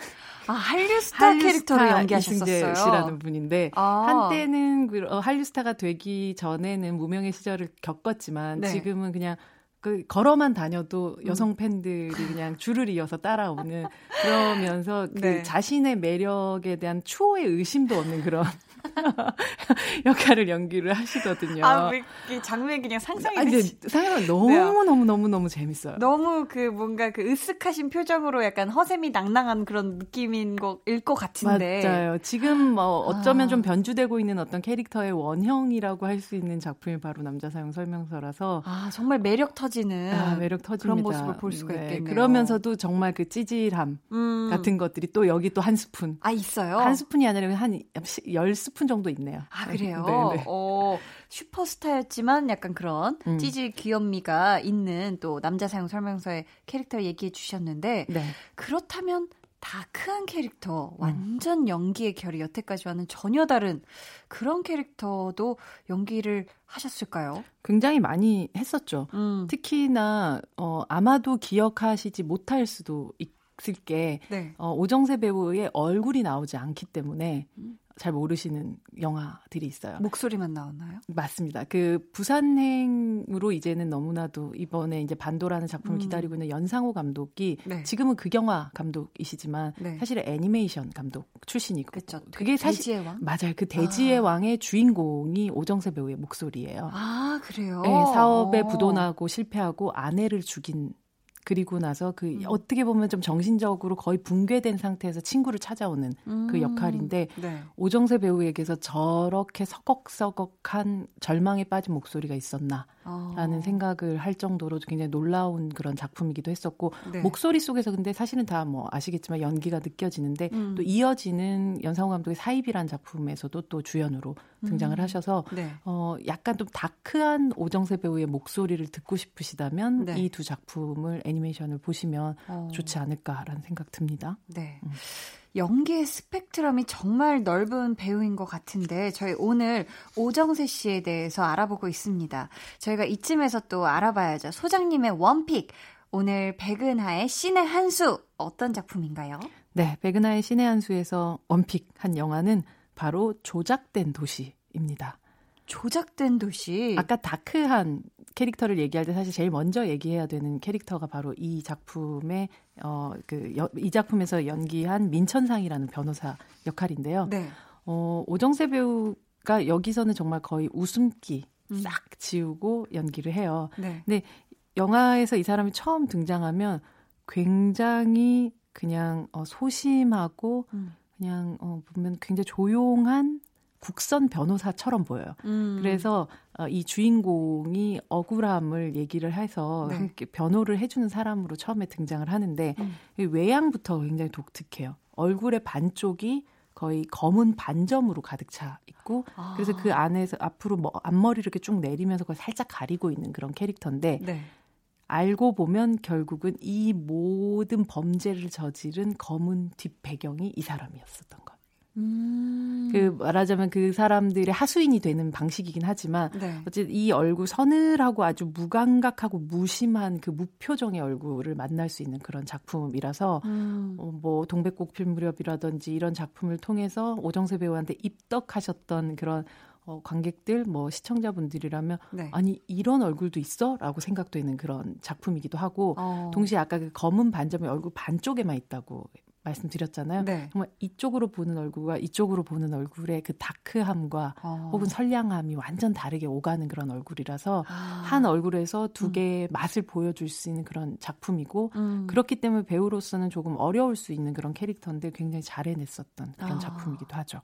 아, 한류 스타 한류 캐릭터를 연기하셨었어요. 씨라는 분인데 아. 한때는 그, 어, 한류 스타가 되기 전에는 무명의 시절을 겪었지만 네. 지금은 그냥 그 걸어만 다녀도 음. 여성 팬들이 그냥 줄을 이어서 따라오는 그러면서 그 네. 자신의 매력에 대한 추호의 의심도 없는 그런 <laughs> <laughs> 역할을 연기를 하시거든요. 아, 왜 장면이 그냥 상상이 아, 되지? 상상 너무 네. 너무 너무 너무 재밌어요. 너무 그 뭔가 그 으쓱하신 표정으로 약간 허세미 낭낭한 그런 느낌인 거일 것 같은데. 맞아요. 지금 뭐 어쩌면 아. 좀 변주되고 있는 어떤 캐릭터의 원형이라고 할 수 있는 작품이 바로 남자 사용 설명서라서. 아 정말 매력 터지는. 아, 매력 터집니다. 그런 모습을 볼 수가 네. 있겠네요. 그러면서도 정말 그 찌질함 음. 같은 것들이 또 여기 또 한 스푼. 아 있어요. 한 스푼이 아니라 한열 스푼 스푼 정도 있네요. 아, 그래요? 네, 네. 어, 슈퍼스타였지만 약간 그런 음. 찌질 귀염미가 있는 또 남자 사용 설명서의 캐릭터 얘기해 주셨는데, 네. 그렇다면 다크한 캐릭터, 음. 완전 연기의 결이 여태까지와는 전혀 다른 그런 캐릭터도 연기를 하셨을까요? 굉장히 많이 했었죠. 음. 특히나 어, 아마도 기억하시지 못할 수도 있을 게 네. 어, 오정세 배우의 얼굴이 나오지 않기 때문에 음. 잘 모르시는 영화들이 있어요. 목소리만 나왔나요? 맞습니다. 그 부산행으로 이제는 너무나도 이번에 이제 반도라는 작품을 음. 기다리고 있는 연상호 감독이 네. 지금은 극영화 감독이시지만 네. 사실 애니메이션 감독 출신이고 그쵸. 그게 사실 대지의 왕? 맞아요. 그 대지의 아. 왕의 주인공이 오정세 배우의 목소리예요. 아 그래요? 네, 사업에 오. 어. 부도나고 실패하고 아내를 죽인 그리고 나서 그 음. 어떻게 보면 좀 정신적으로 거의 붕괴된 상태에서 친구를 찾아오는 그 음. 그 역할인데 네. 오정세 배우에게서 저렇게 서걱서걱한 절망에 빠진 목소리가 있었나라는 어. 생각을 할 정도로 굉장히 놀라운 그런 작품이기도 했었고 네. 목소리 속에서 근데 사실은 다 뭐 아시겠지만 연기가 느껴지는데 음. 또 이어지는 연상호 감독의 사입이라는 작품에서도 또 주연으로 등장을 음. 하셔서 네. 어 약간 좀 다크한 오정세 배우의 목소리를 듣고 싶으시다면 네. 이두 작품을 애니메이션을 보시면 어. 좋지 않을까라는 생각 듭니다. 네. 음. 연기의 스펙트럼이 정말 넓은 배우인 것 같은데 저희 오늘 오정세 씨에 대해서 알아보고 있습니다. 저희가 이쯤에서 또 알아봐야죠. 소장님의 원픽. 오늘 백은하의 신의 한수 어떤 작품인가요? 네, 백은하의 신의 한 수에서 원픽 한 영화는 바로 조작된 도시입니다. 조작된 도시. 아까 다크한 캐릭터를 얘기할 때 사실 제일 먼저 얘기해야 되는 캐릭터가 바로 이 작품의 어그 이 작품에서 연기한 민천상이라는 변호사 역할인데요. 네. 어 오정세 배우가 여기서는 정말 거의 웃음기 음. 싹 지우고 연기를 해요. 네. 근데 영화에서 이 사람이 처음 등장하면 굉장히 그냥 어 소심하고 음. 그냥 어 보면 굉장히 조용한 국선 변호사처럼 보여요. 음. 그래서 어, 이 주인공이 억울함을 얘기를 해서 네. 함께 변호를 해주는 사람으로 처음에 등장을 하는데 음. 외양부터 굉장히 독특해요. 얼굴의 반쪽이 거의 검은 반점으로 가득 차 있고 아. 그래서 그 안에서 앞으로 뭐 앞머리를 이렇게 쭉 내리면서 그걸 살짝 가리고 있는 그런 캐릭터인데 네. 알고 보면 결국은 이 모든 범죄를 저지른 검은 뒷배경이 이 사람이었었던. 음. 그 말하자면 그 사람들의 하수인이 되는 방식이긴 하지만 네. 어쨌든 이 얼굴 서늘하고 아주 무감각하고 무심한 그 무표정의 얼굴을 만날 수 있는 그런 작품이라서 음. 어, 뭐 동백꽃필 무렵이라든지 이런 작품을 통해서 오정세 배우한테 입덕하셨던 그런 어, 관객들, 뭐 시청자분들이라면 네. 아니 이런 얼굴도 있어라고 생각되는 그런 작품이기도 하고 어. 동시에 아까 그 검은 반점의 얼굴 반쪽에만 있다고 말씀드렸잖아요. 네. 정말 이쪽으로 보는 얼굴과 이쪽으로 보는 얼굴의 그 다크함과 어. 혹은 선량함이 완전 다르게 오가는 그런 얼굴이라서 아. 한 얼굴에서 두 음. 개의 음. 맛을 보여줄 수 있는 그런 작품이고 음. 그렇기 때문에 배우로서는 조금 어려울 수 있는 그런 캐릭터인데 굉장히 잘 해냈었던 그런 아. 작품이기도 하죠.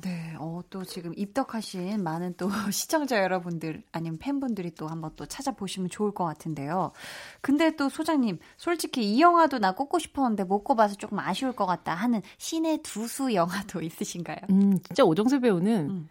네, 어, 또 지금 입덕하신 많은 또 <laughs> 시청자 여러분들 아니면 팬분들이 또 한번 또 찾아보시면 좋을 것 같은데요. 근데 또 소장님, 솔직히 이 영화도 나 꼽고 싶었는데 못 꼽아서 조금 아쉬울 것 같다 하는 신의 두수 영화도 <laughs> 있으신가요? 음, 진짜 오정세 배우는 음.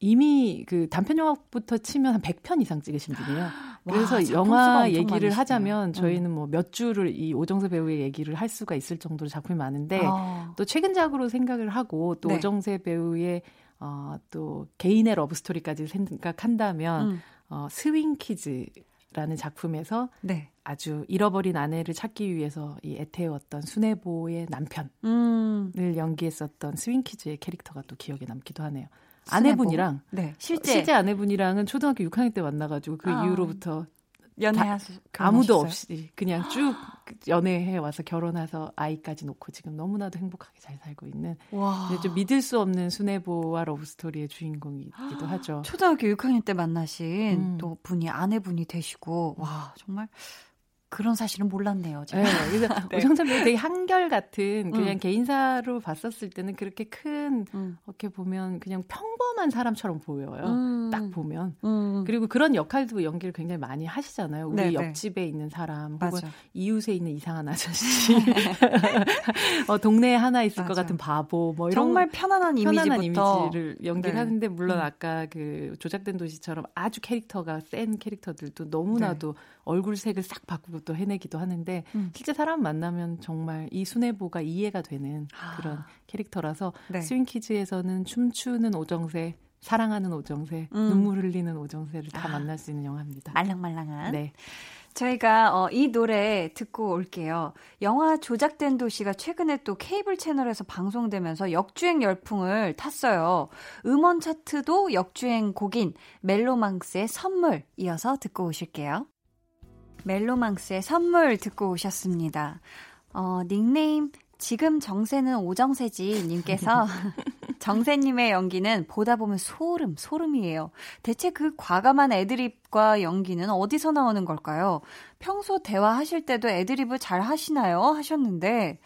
이미 그 단편 영화부터 치면 한 100편 이상 찍으신 분이에요. <gasps> 그래서 와, 영화 얘기를 하자면 음. 저희는 뭐 몇 주를 이 오정세 배우의 얘기를 할 수가 있을 정도로 작품이 많은데 어. 또 최근작으로 생각을 하고 또 네. 오정세 배우의 어, 또 개인의 러브 스토리까지 생각한다면 음. 어, 스윙 키즈라는 작품에서 네. 아주 잃어버린 아내를 찾기 위해서 이 애태웠던 순애보의 남편을 음. 연기했었던 스윙 키즈의 캐릭터가 또 기억에 남기도 하네요. 아내분이랑 네, 실제 실제 아내분이랑은 초등학교 6학년 때 만나가지고 그 아. 이후로부터 연애하시 아무도 없이 그냥 쭉 연애해 와서 결혼해서 아이까지 놓고 지금 너무나도 행복하게 잘 살고 있는 좀 믿을 수 없는 순애보와 러브 스토리의 주인공이기도 하죠. 초등학교 6학년 때 만나신 음. 또 분이 아내분이 되시고 와 정말 그런 사실은 몰랐네요. 제가. 네, <laughs> 네. 오정선 배우 되게 한결 같은 그냥 음. 개인사로 봤었을 때는 그렇게 큰 음. 어떻게 보면 그냥 평범한 사람처럼 보여요. 음. 딱 보면. 음. 그리고 그런 역할도 연기를 굉장히 많이 하시잖아요. 우리 네, 네. 옆집에 있는 사람 혹은 맞아. 이웃에 있는 이상한 아저씨, <laughs> <laughs> 어, 동네에 하나 있을 맞아. 것 같은 바보 뭐 이런 정말 편안한, 편안한 이미지를 연기를 네. 하는데 물론 음. 아까 그 조작된 도시처럼 아주 캐릭터가 센 캐릭터들도 너무나도 네. 얼굴색을 싹 바꾸고 또 해내기도 하는데 음. 실제 사람 만나면 정말 이 순애보가 이해가 되는 아. 그런 캐릭터라서 네. 스윙키즈에서는 춤추는 오정세 사랑하는 오정세, 음. 눈물 흘리는 오정세를 다 아. 만날 수 있는 영화입니다. 말랑말랑한. 네. 저희가 어, 이 노래 듣고 올게요. 영화 조작된 도시가 최근에 또 케이블 채널에서 방송되면서 역주행 열풍을 탔어요. 음원 차트도 역주행 곡인 멜로망스의 선물 이어서 듣고 오실게요. 멜로망스의 선물 듣고 오셨습니다. 어, 닉네임 지금 정세는 오정세지 님께서 <laughs> 정세님의 연기는 보다 보면 소름, 소름이에요. 대체 그 과감한 애드립과 연기는 어디서 나오는 걸까요? 평소 대화하실 때도 애드립을 잘 하시나요? 하셨는데,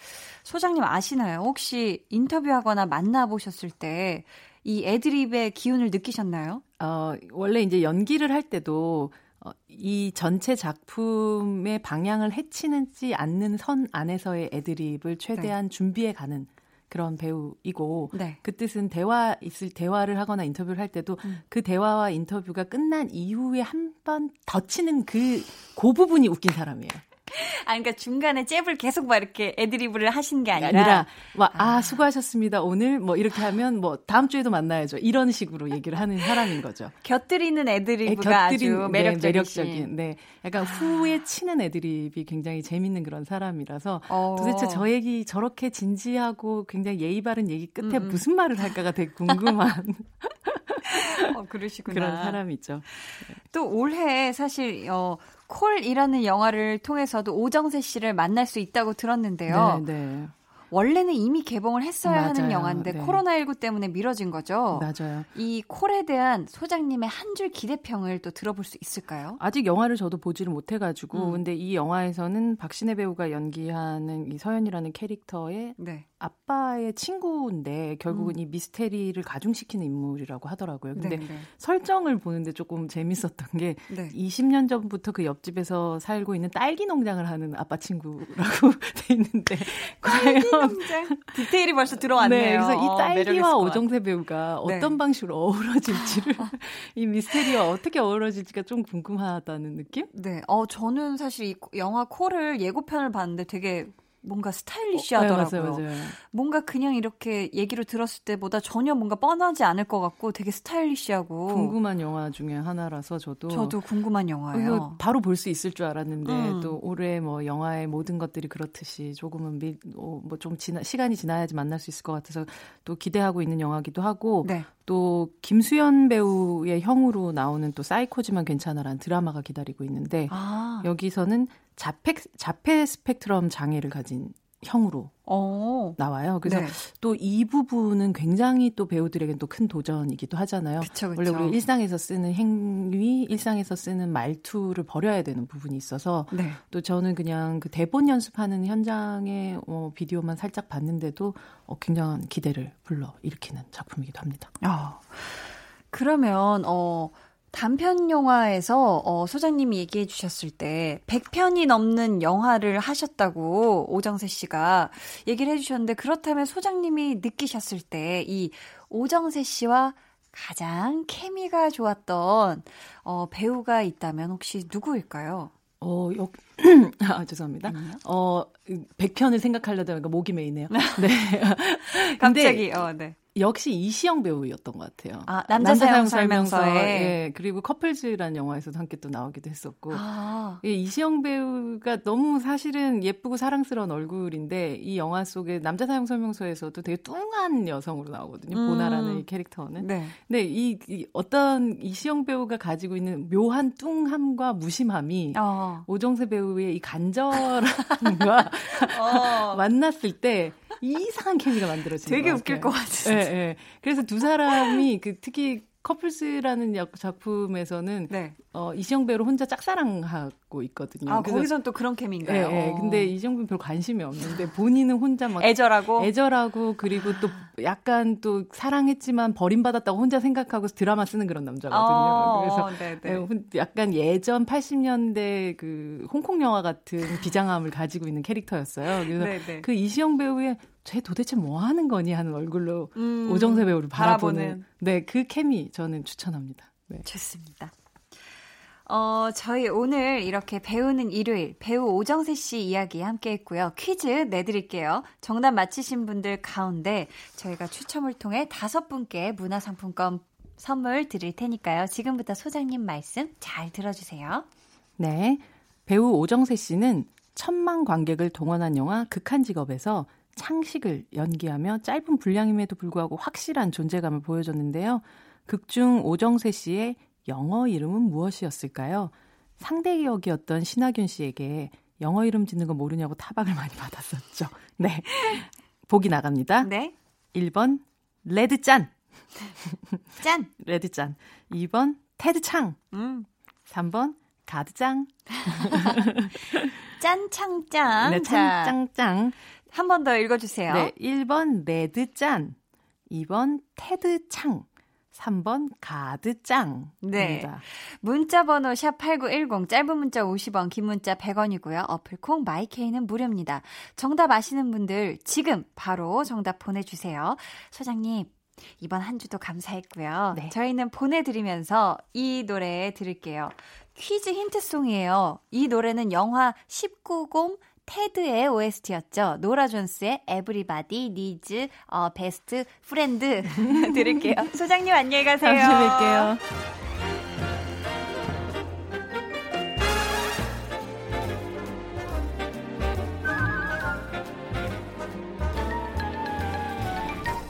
소장님 아시나요? 혹시 인터뷰하거나 만나보셨을 때 이 애드립의 기운을 느끼셨나요? 어, 원래 이제 연기를 할 때도 어, 이 전체 작품의 방향을 해치는지 않는 선 안에서의 애드립을 최대한 네. 준비해 가는 그런 배우이고 네. 그 뜻은 대화 있을 대화를 하거나 인터뷰를 할 때도 음. 그 대화와 인터뷰가 끝난 이후에 한 번 더 치는 그, 그 부분이 웃긴 사람이에요. <laughs> 아, 그러니까 중간에 잽을 계속 막 이렇게 애드리브를 하신 게 아니라, 아니라 막, 아, 아, 수고하셨습니다. 오늘 뭐 이렇게 하면 뭐 다음 주에도 만나야죠. 이런 식으로 얘기를 하는 사람인 거죠. 곁들이는 애드리브가 곁들인, 아주 매력적인. 네, 매력적인. 네. 약간 아. 후에 치는 애드립이 굉장히 재밌는 그런 사람이라서 어. 도대체 저 얘기 저렇게 진지하고 굉장히 예의 바른 얘기 끝에 음. 음. 무슨 말을 할까가 되게 궁금한. <laughs> 어, 그러시구나. 그런 사람이죠. 네. 또 올해 사실 어 콜이라는 영화를 통해서도 오정세 씨를 만날 수 있다고 들었는데요. 네, 네. 원래는 이미 개봉을 했어야 맞아요. 하는 영화인데 네. 코로나19 때문에 미뤄진 거죠. 맞아요. 이 콜에 대한 소장님의 한 줄 기대평을 또 들어볼 수 있을까요? 아직 영화를 저도 보지를 못해가지고 음. 근데 이 영화에서는 박신혜 배우가 연기하는 이 서연이라는 캐릭터의 네. 아빠의 친구인데 결국은 음. 이 미스테리를 가중시키는 인물이라고 하더라고요. 근데 네, 네. 설정을 보는데 조금 재밌었던 게 네. 20년 전부터 그 옆집에서 살고 있는 딸기 농장을 하는 아빠 친구라고 <laughs> 돼 있는데 <laughs> 딸기 농장 디테일이 벌써 들어왔네요. 네, 그래서 이 어, 딸기와 어, 오정세 배우가 네. 어떤 방식으로 어우러질지를 <laughs> 이 미스테리와 어떻게 어우러질지가 좀 궁금하다는 느낌? 네, 어 저는 사실 이 영화 코를 예고편을 봤는데 되게 뭔가 스타일리시하더라고요. 어, 네, 맞아요, 맞아요. 뭔가 그냥 이렇게 얘기로 들었을 때보다 전혀 뭔가 뻔하지 않을 것 같고 되게 스타일리시하고 궁금한 영화 중에 하나라서 저도 저도 궁금한 영화예요. 바로 볼 수 있을 줄 알았는데 음. 또 올해 뭐 영화의 모든 것들이 그렇듯이 조금은 어, 뭐좀 지나 시간이 지나야지 만날 수 있을 것 같아서 또 기대하고 있는 영화기도 하고 네. 또 김수현 배우의 형으로 나오는 또 사이코지만 괜찮아라는 드라마가 기다리고 있는데 아. 여기서는 자폐, 자폐 스펙트럼 장애를 가진 형으로 오. 어. 나와요. 그래서 네. 또이 부분은 굉장히 또 배우들에게는 또큰 도전이기도 하잖아요. 그쵸, 그쵸. 원래 우리 일상에서 쓰는 행위, 일상에서 쓰는 말투를 버려야 되는 부분이 있어서 네. 또 저는 그냥 그 대본 연습하는 현장의 어, 비디오만 살짝 봤는데도 어, 굉장한 기대를 불러 일으키는 작품이기도 합니다. 아, 그러면 어. 단편 영화에서 어, 소장님이 얘기해 주셨을 때 100편이 넘는 영화를 하셨다고 오정세 씨가 얘기를 해 주셨는데 그렇다면 소장님이 느끼셨을 때 이 오정세 씨와 가장 케미가 좋았던 어, 배우가 있다면 혹시 누구일까요? 어, 역, <clears throat> 아, 죄송합니다. 음. 어, 100편을 생각하려다 보니까 목이 메이네요. <laughs> 네. 갑자기, 어, 네. 역시 이시영 배우였던 것 같아요. 아, 남자, 남자 사용 설명서에. 예, 그리고 커플즈라는 영화에서도 함께 또 나오기도 했었고. 아. 예, 이시영 배우가 너무 사실은 예쁘고 사랑스러운 얼굴인데 이 영화 속에 남자 사용 설명서에서도 되게 뚱한 여성으로 나오거든요. 음. 보나라는 이 캐릭터는. 네. 근데 이, 이, 어떤 이시영 배우가 가지고 있는 묘한 뚱함과 무심함이 어. 오정세 배우의 이 간절함과 <laughs> 어. <laughs> 만났을 때 이상한 케미가 만들어지는 되게 웃길 것 같아요. 네, 네. 그래서 두 사람이 그 특히 커플스라는 작품에서는 네. 어, 이시영 배우를 혼자 짝사랑하고 있거든요. 아, 거기선 또 그런 캠인가요? 네, 네. 근데 이시영 배우 별 관심이 없는데 본인은 혼자 막 애절하고 애절하고 그리고 또 약간 또 사랑했지만 버림받았다고 혼자 생각하고 드라마 쓰는 그런 남자거든요. 어, 그래서 네네. 네. 약간 예전 80년대 그 홍콩 영화 같은 비장함을 가지고 있는 캐릭터였어요. 그래서 네네. 그 이시영 배우의 쟤 도대체 뭐 하는 거니 하는 얼굴로 음, 오정세 배우를 바라보는, 바라보는. 네, 그 케미 저는 추천합니다. 네. 좋습니다. 어, 저희 오늘 이렇게 배우는 일요일 배우 오정세 씨 이야기 함께 했고요. 퀴즈 내드릴게요. 정답 맞히신 분들 가운데 저희가 추첨을 통해 다섯 분께 문화상품권 선물 드릴 테니까요. 지금부터 소장님 말씀 잘 들어주세요. 네. 배우 오정세 씨는 천만 관객을 동원한 영화 극한 직업에서 창식을 연기하며 짧은 분량임에도 불구하고 확실한 존재감을 보여줬는데요. 극중 오정세 씨의 영어 이름은 무엇이었을까요? 상대 역이었던 신하균 씨에게 영어 이름 짓는 거 모르냐고 타박을 많이 받았었죠. <laughs> 네. 보기 나갑니다. 네. 1번 레드 짠. <laughs> 짠. 레드 짠. 2번 테드 창. 음. 3번 가드 짱. <laughs> 짠 창짱. 네, 짠짱짱. 한 번 더 읽어주세요. 네, 1번 레드 짠. 2번 테드 창. 3번 가드짱. 네. 문자 번호 샵8910 짧은 문자 50원, 긴 문자 100원이고요. 어플 콩 마이케이는 무료입니다. 정답 아시는 분들 지금 바로 정답 보내 주세요. 소장님 이번 한 주도 감사했고요. 네. 저희는 보내드리면서 이 노래 들을게요. 퀴즈 힌트송이에요. 이 노래는 영화 19금 테드의 OST였죠. 노라 존스의 Everybody Needs a Best Friend 들을게요. 소장님 안녕히 가세요. 다음에 뵐게요.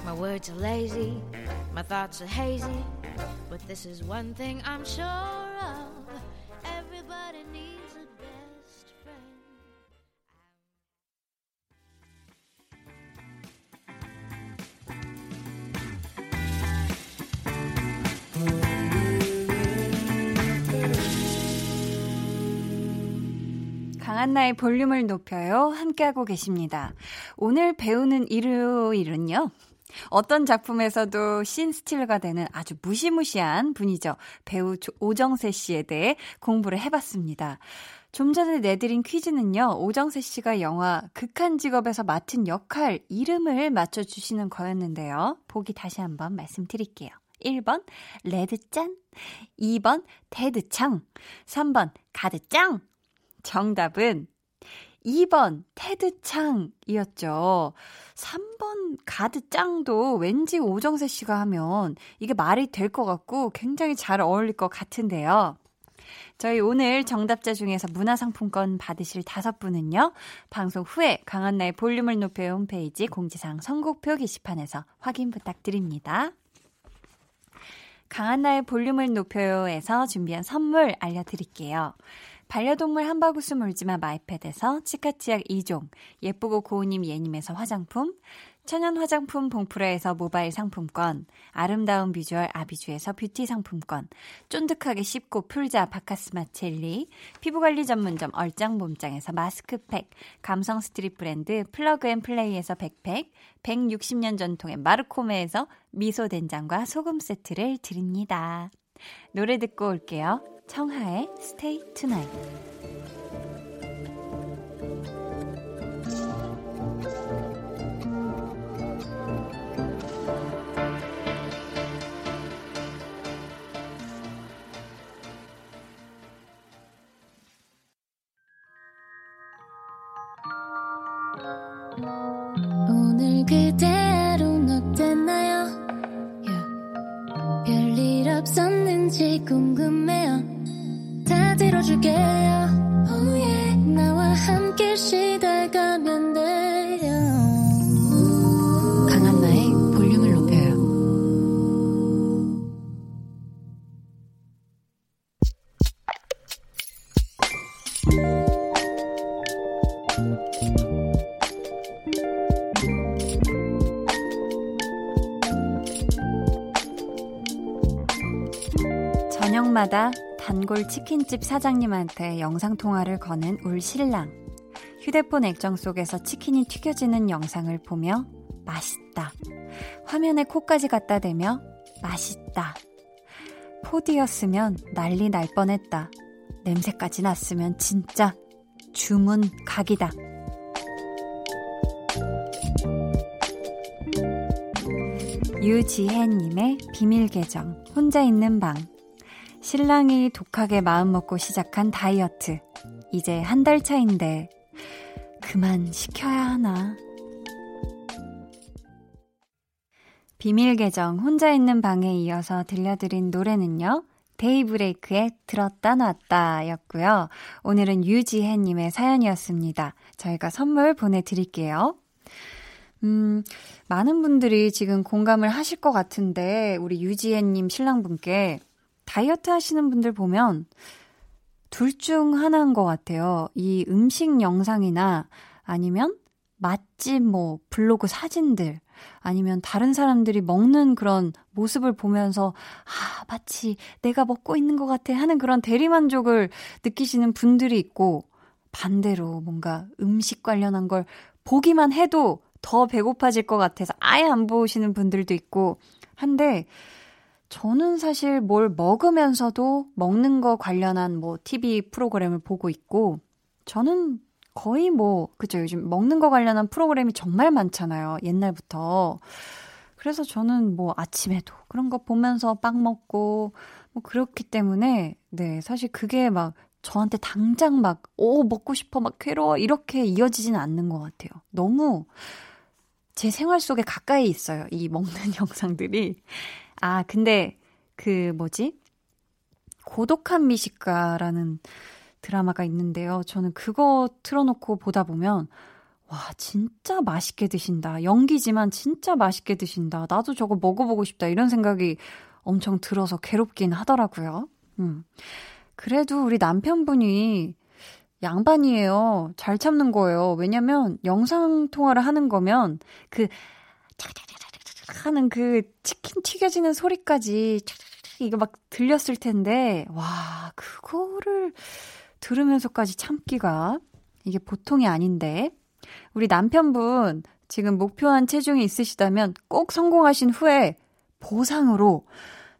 My words are lazy, my thoughts are hazy, but this is one thing I'm sure of. Everybody needs 강한나의 볼륨을 높여요. 함께하고 계십니다. 오늘 배우는 일요일은요. 어떤 작품에서도 신스틸러가 되는 아주 무시무시한 분이죠. 배우 오정세 씨에 대해 공부를 해봤습니다. 좀 전에 내드린 퀴즈는요, 오정세 씨가 영화 극한 직업에서 맡은 역할 이름을 맞춰주시는 거였는데요. 보기 다시 한번 말씀드릴게요. 1번, 레드짠. 2번, 테드창. 3번, 가드짱. 정답은 2번 테드창이었죠. 3번 가드짱도 왠지 오정세 씨가 하면 이게 말이 될 것 같고 굉장히 잘 어울릴 것 같은데요. 저희 오늘 정답자 중에서 문화상품권 받으실 다섯 분은요, 방송 후에 강한나의 볼륨을 높여 홈페이지 공지사항 선곡표 게시판에서 확인 부탁드립니다. 강한나의 볼륨을 높여요에서 준비한 선물 알려드릴게요. 반려동물 한바구스 물지마 마이패드에서 치카치약 2종, 예쁘고 고운님 예님에서 화장품, 천연 화장품 봉프레에서 모바일 상품권, 아름다운 비주얼 아비주에서 뷰티 상품권, 쫀득하게 씹고 풀자 박카스맛 젤리, 피부관리 전문점 얼짱몸짱에서 마스크팩, 감성 street 브랜드 플러그앤플레이에서 백팩, 160년 전통의 마르코메에서 미소 된장과 소금 세트를 드립니다. 노래 듣고 올게요. 청하의 Stay Tonight. 그대로는 어땠나요? Yeah. 별일 없었는지. 들어 줄게요 oh yeah. 나와 함께 시달가면 돼요 강한나의 볼륨을 높여요 저녁마다 단골 치킨집 사장님한테 영상통화를 거는 울 신랑. 휴대폰 액정 속에서 치킨이 튀겨지는 영상을 보며 맛있다. 화면에 코까지 갖다 대며 맛있다. 포디였으면 난리 날 뻔했다. 냄새까지 났으면 진짜 주문 각이다. 유지혜님의 비밀 계정, 혼자 있는 방. 신랑이 독하게 마음먹고 시작한 다이어트. 이제 한 달 차인데, 그만 시켜야 하나. 비밀 계정 혼자 있는 방에 이어서 들려드린 노래는요. 데이브레이크의 들었다 놨다 였고요. 오늘은 유지혜님의 사연이었습니다. 저희가 선물 보내드릴게요. 음, 많은 분들이 지금 공감을 하실 것 같은데, 우리 유지혜님 신랑분께 다이어트 하시는 분들 보면 둘 중 하나인 것 같아요. 이 음식 영상이나 아니면 맛집 뭐 블로그 사진들 아니면 다른 사람들이 먹는 그런 모습을 보면서 아, 마치 내가 먹고 있는 것 같아 하는 그런 대리만족을 느끼시는 분들이 있고 반대로 뭔가 음식 관련한 걸 보기만 해도 더 배고파질 것 같아서 아예 안 보시는 분들도 있고 한데 저는 사실 뭘 먹으면서도 먹는 거 관련한 뭐 TV 프로그램을 보고 있고 저는 거의 뭐, 그죠. 요즘 먹는 거 관련한 프로그램이 정말 많잖아요. 옛날부터. 그래서 저는 뭐 아침에도 그런 거 보면서 빵 먹고 뭐 그렇기 때문에 네, 사실 그게 막 저한테 당장 막, 오, 먹고 싶어, 막 괴로워, 이렇게 이어지지는 않는 것 같아요. 너무 제 생활 속에 가까이 있어요. 이 먹는 <laughs> 영상들이. 아, 근데 그 뭐지? 고독한 미식가라는 드라마가 있는데요. 저는 그거 틀어놓고 보다 보면, 와, 진짜 맛있게 드신다. 연기지만 진짜 맛있게 드신다. 나도 저거 먹어보고 싶다. 이런 생각이 엄청 들어서 괴롭긴 하더라고요. 음. 그래도 우리 남편분이 양반이에요. 잘 참는 거예요. 왜냐면 영상통화를 하는 거면 그 하는 그 치킨 튀겨지는 소리까지 이거 막 들렸을 텐데, 와, 그거를 들으면서까지 참기가 이게 보통이 아닌데 우리 남편분 지금 목표한 체중이 있으시다면 꼭 성공하신 후에 보상으로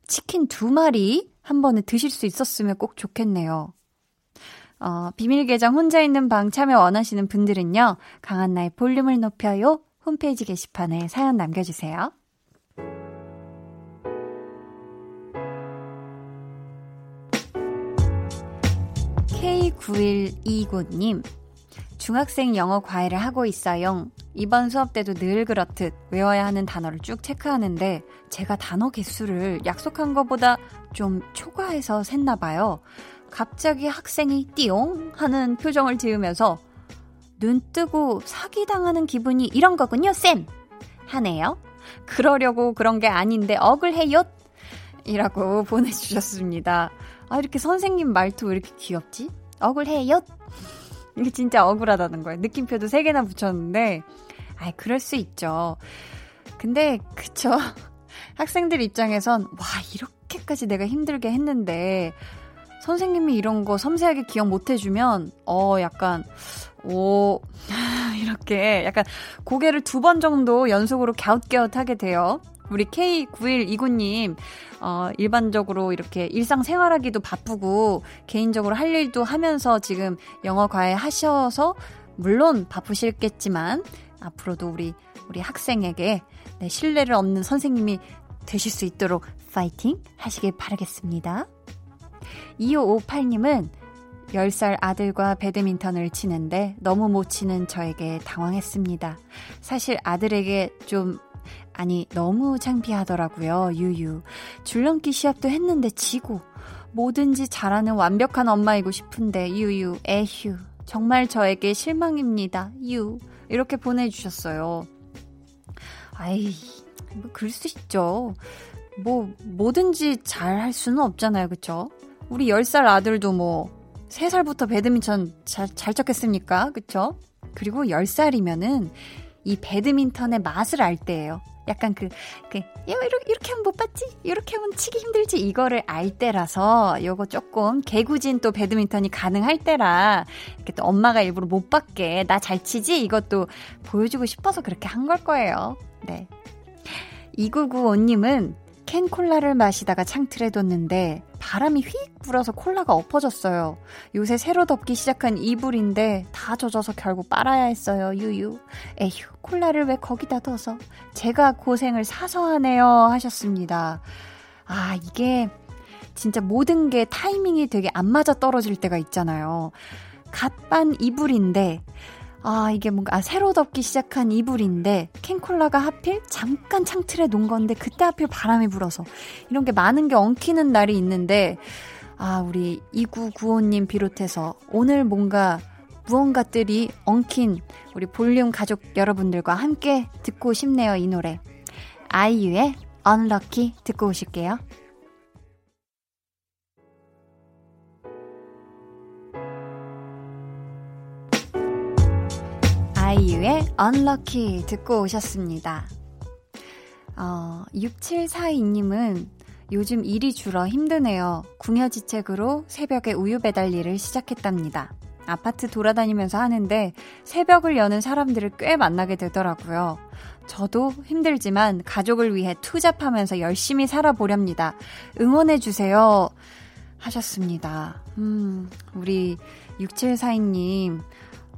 치킨 두 마리 한 번에 드실 수 있었으면 꼭 좋겠네요. 어, 비밀 계정 혼자 있는 방 참여 원하시는 분들은요. 강한나의 볼륨을 높여요. 홈페이지 게시판에 사연 남겨주세요. K9129님, 중학생 영어 과외를 하고 있어요. 이번 수업 때도 늘 그렇듯 외워야 하는 단어를 쭉 체크하는데 제가 단어 개수를 약속한 것보다 좀 초과해서 샜나 봐요. 갑자기 학생이 띠용 하는 표정을 지으면서 눈 뜨고 사기당하는 기분이 이런 거군요, 쌤! 하네요. 그러려고 그런 게 아닌데 억울해요! 이라고 보내주셨습니다. 아, 이렇게 선생님 말투 왜 이렇게 귀엽지? 억울해요? 이게 진짜 억울하다는 거예요. 느낌표도 3개나 붙였는데, 아이, 그럴 수 있죠. 근데, 그쵸. <laughs> 학생들 입장에선, 와, 이렇게까지 내가 힘들게 했는데, 선생님이 이런 거 섬세하게 기억 못 해주면, 어, 약간, 오, <laughs> 이렇게 약간 고개를 두 번 정도 연속으로 갸웃갸웃 하게 돼요. 우리 K9129님, 어, 일반적으로 이렇게 일상생활하기도 바쁘고, 개인적으로 할 일도 하면서 지금 영어 과외 하셔서, 물론 바쁘실겠지만, 앞으로도 우리, 우리 학생에게 네, 신뢰를 얻는 선생님이 되실 수 있도록 파이팅 하시길 바라겠습니다. 2558님은 10살 아들과 배드민턴을 치는데 너무 못 치는 저에게 당황했습니다. 사실 아들에게 좀 아니, 너무 창피하더라고요, 유유. 줄넘기 시합도 했는데 지고, 뭐든지 잘하는 완벽한 엄마이고 싶은데, 유유, 에휴. 정말 저에게 실망입니다, 유. 이렇게 보내주셨어요. 아이, 뭐, 그럴 수 있죠. 뭐, 뭐든지 잘 할 수는 없잖아요, 그쵸? 우리 10살 아들도 뭐, 3살부터 배드민턴 잘, 잘 쳤겠습니까? 그쵸? 그리고 10살이면은, 이 배드민턴의 맛을 알 때예요. 약간 그, 그, 이렇게, 이렇게 하면 못 봤지? 이렇게 하면 치기 힘들지? 이거를 알 때라서 요거 조금 개구진 또 배드민턴이 가능할 때라 이렇게 또 엄마가 일부러 못 받게 나 잘 치지? 이것도 보여주고 싶어서 그렇게 한 걸 거예요. 네. 2995님은 캔 콜라를 마시다가 창틀에 뒀는데 바람이 휙 불어서 콜라가 엎어졌어요. 요새 새로 덮기 시작한 이불인데 다 젖어서 결국 빨아야 했어요. 유유. 에휴, 콜라를 왜 거기다 둬서 제가 고생을 사서 하네요 하셨습니다. 아, 이게 진짜 모든 게 타이밍이 되게 안 맞아 떨어질 때가 있잖아요. 갓반 이불인데, 아, 이게 뭔가, 아, 새로 덮기 시작한 이불인데, 캔콜라가 하필 잠깐 창틀에 놓은 건데, 그때 하필 바람이 불어서. 이런 게 많은 게 엉키는 날이 있는데, 아, 우리 2995님 비롯해서 오늘 뭔가 무언가들이 엉킨 우리 볼륨 가족 여러분들과 함께 듣고 싶네요, 이 노래. 아이유의 Unlucky 듣고 오실게요. 아이유의 Unlucky 듣고 오셨습니다. 어, 6742님은 요즘 일이 줄어 힘드네요. 궁여지책으로 새벽에 우유 배달 일을 시작했답니다. 아파트 돌아다니면서 하는데 새벽을 여는 사람들을 꽤 만나게 되더라고요. 저도 힘들지만 가족을 위해 투잡하면서 열심히 살아보렵니다. 응원해주세요. 하셨습니다. 음, 우리 6742님,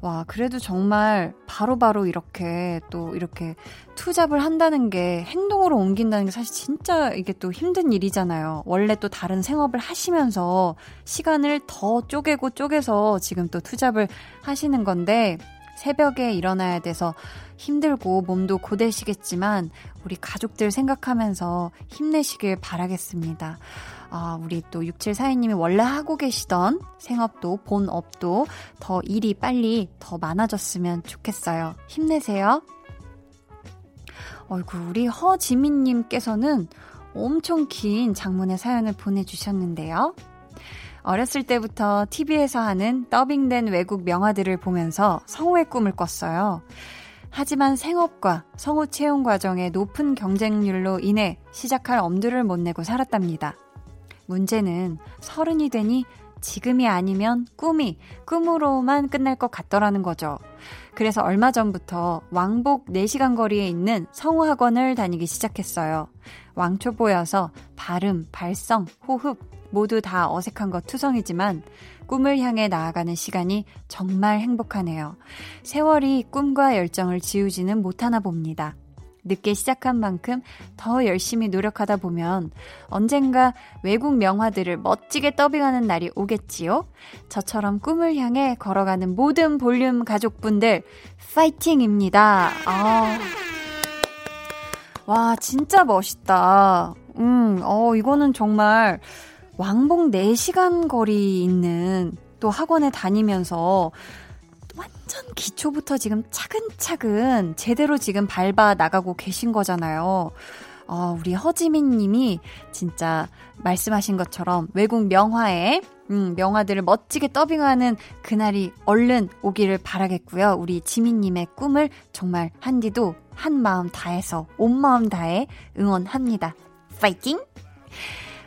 와, 그래도 정말 바로바로 바로 이렇게 또 이렇게 투잡을 한다는 게 행동으로 옮긴다는 게 사실 진짜 이게 또 힘든 일이잖아요. 원래 또 다른 생업을 하시면서 시간을 더 쪼개고 쪼개서 지금 또 투잡을 하시는 건데 새벽에 일어나야 돼서 힘들고 몸도 고되시겠지만 우리 가족들 생각하면서 힘내시길 바라겠습니다. 아, 우리 또 6742님이 원래 하고 계시던 생업도 본업도 더 일이 빨리 더 많아졌으면 좋겠어요. 힘내세요. 어이구, 우리 허지민님께서는 엄청 긴 장문의 사연을 보내주셨는데요. 어렸을 때부터 TV에서 하는 더빙된 외국 명화들을 보면서 성우의 꿈을 꿨어요. 하지만 생업과 성우 채용 과정의 높은 경쟁률로 인해 시작할 엄두를 못 내고 살았답니다. 문제는 서른이 되니 지금이 아니면 꿈이 꿈으로만 끝날 것 같더라는 거죠. 그래서 얼마 전부터 왕복 4시간 거리에 있는 성우학원을 다니기 시작했어요. 왕초보여서 발음, 발성, 호흡 모두 다 어색한 것 투성이지만 꿈을 향해 나아가는 시간이 정말 행복하네요. 세월이 꿈과 열정을 지우지는 못하나 봅니다. 늦게 시작한 만큼 더 열심히 노력하다 보면 언젠가 외국 명화들을 멋지게 더빙하는 날이 오겠지요? 저처럼 꿈을 향해 걸어가는 모든 볼륨 가족분들, 파이팅입니다. 아. 와, 진짜 멋있다. 음, 어, 이거는 정말 왕복 4시간 거리 있는 또 학원에 다니면서 완전 기초부터 지금 차근차근 제대로 지금 밟아 나가고 계신 거잖아요. 어, 우리 허지민 님이 진짜 말씀하신 것처럼 외국 명화에 음, 명화들을 멋지게 더빙하는 그날이 얼른 오기를 바라겠고요. 우리 지민님의 꿈을 정말 한디도 한 마음 다해서 온 마음 다해 응원합니다. 파이팅!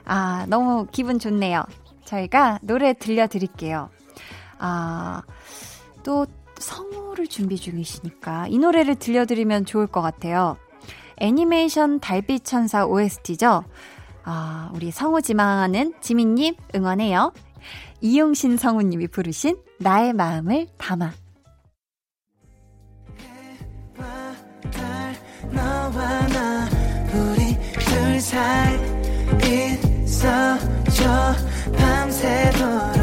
아, 너무 기분 좋네요. 저희가 노래 들려드릴게요. 아, 또 성우를 준비 중이시니까 이 노래를 들려드리면 좋을 것 같아요. 애니메이션 달빛 천사 OST죠. 아, 우리 성우 지망하는 지민님 응원해요. 이용신 성우님이 부르신 나의 마음을 담아. 밤새도록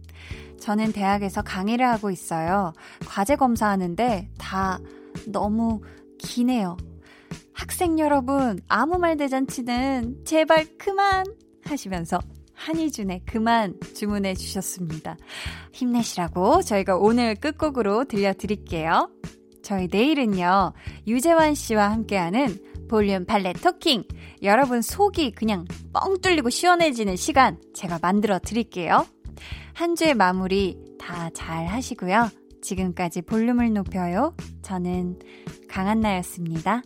저는 대학에서 강의를 하고 있어요. 과제 검사하는데 다 너무 기네요. 학생 여러분, 아무 말 대잔치는 제발 그만 하시면서 한희준의 그만 주문해 주셨습니다. 힘내시라고 저희가 오늘 끝곡으로 들려드릴게요. 저희 내일은요, 유재환 씨와 함께하는 볼륨 발레 토킹. 여러분 속이 그냥 뻥 뚫리고 시원해지는 시간 제가 만들어 드릴게요. 한 주의 마무리 다 잘 하시고요. 지금까지 볼륨을 높여요. 저는 강한나였습니다.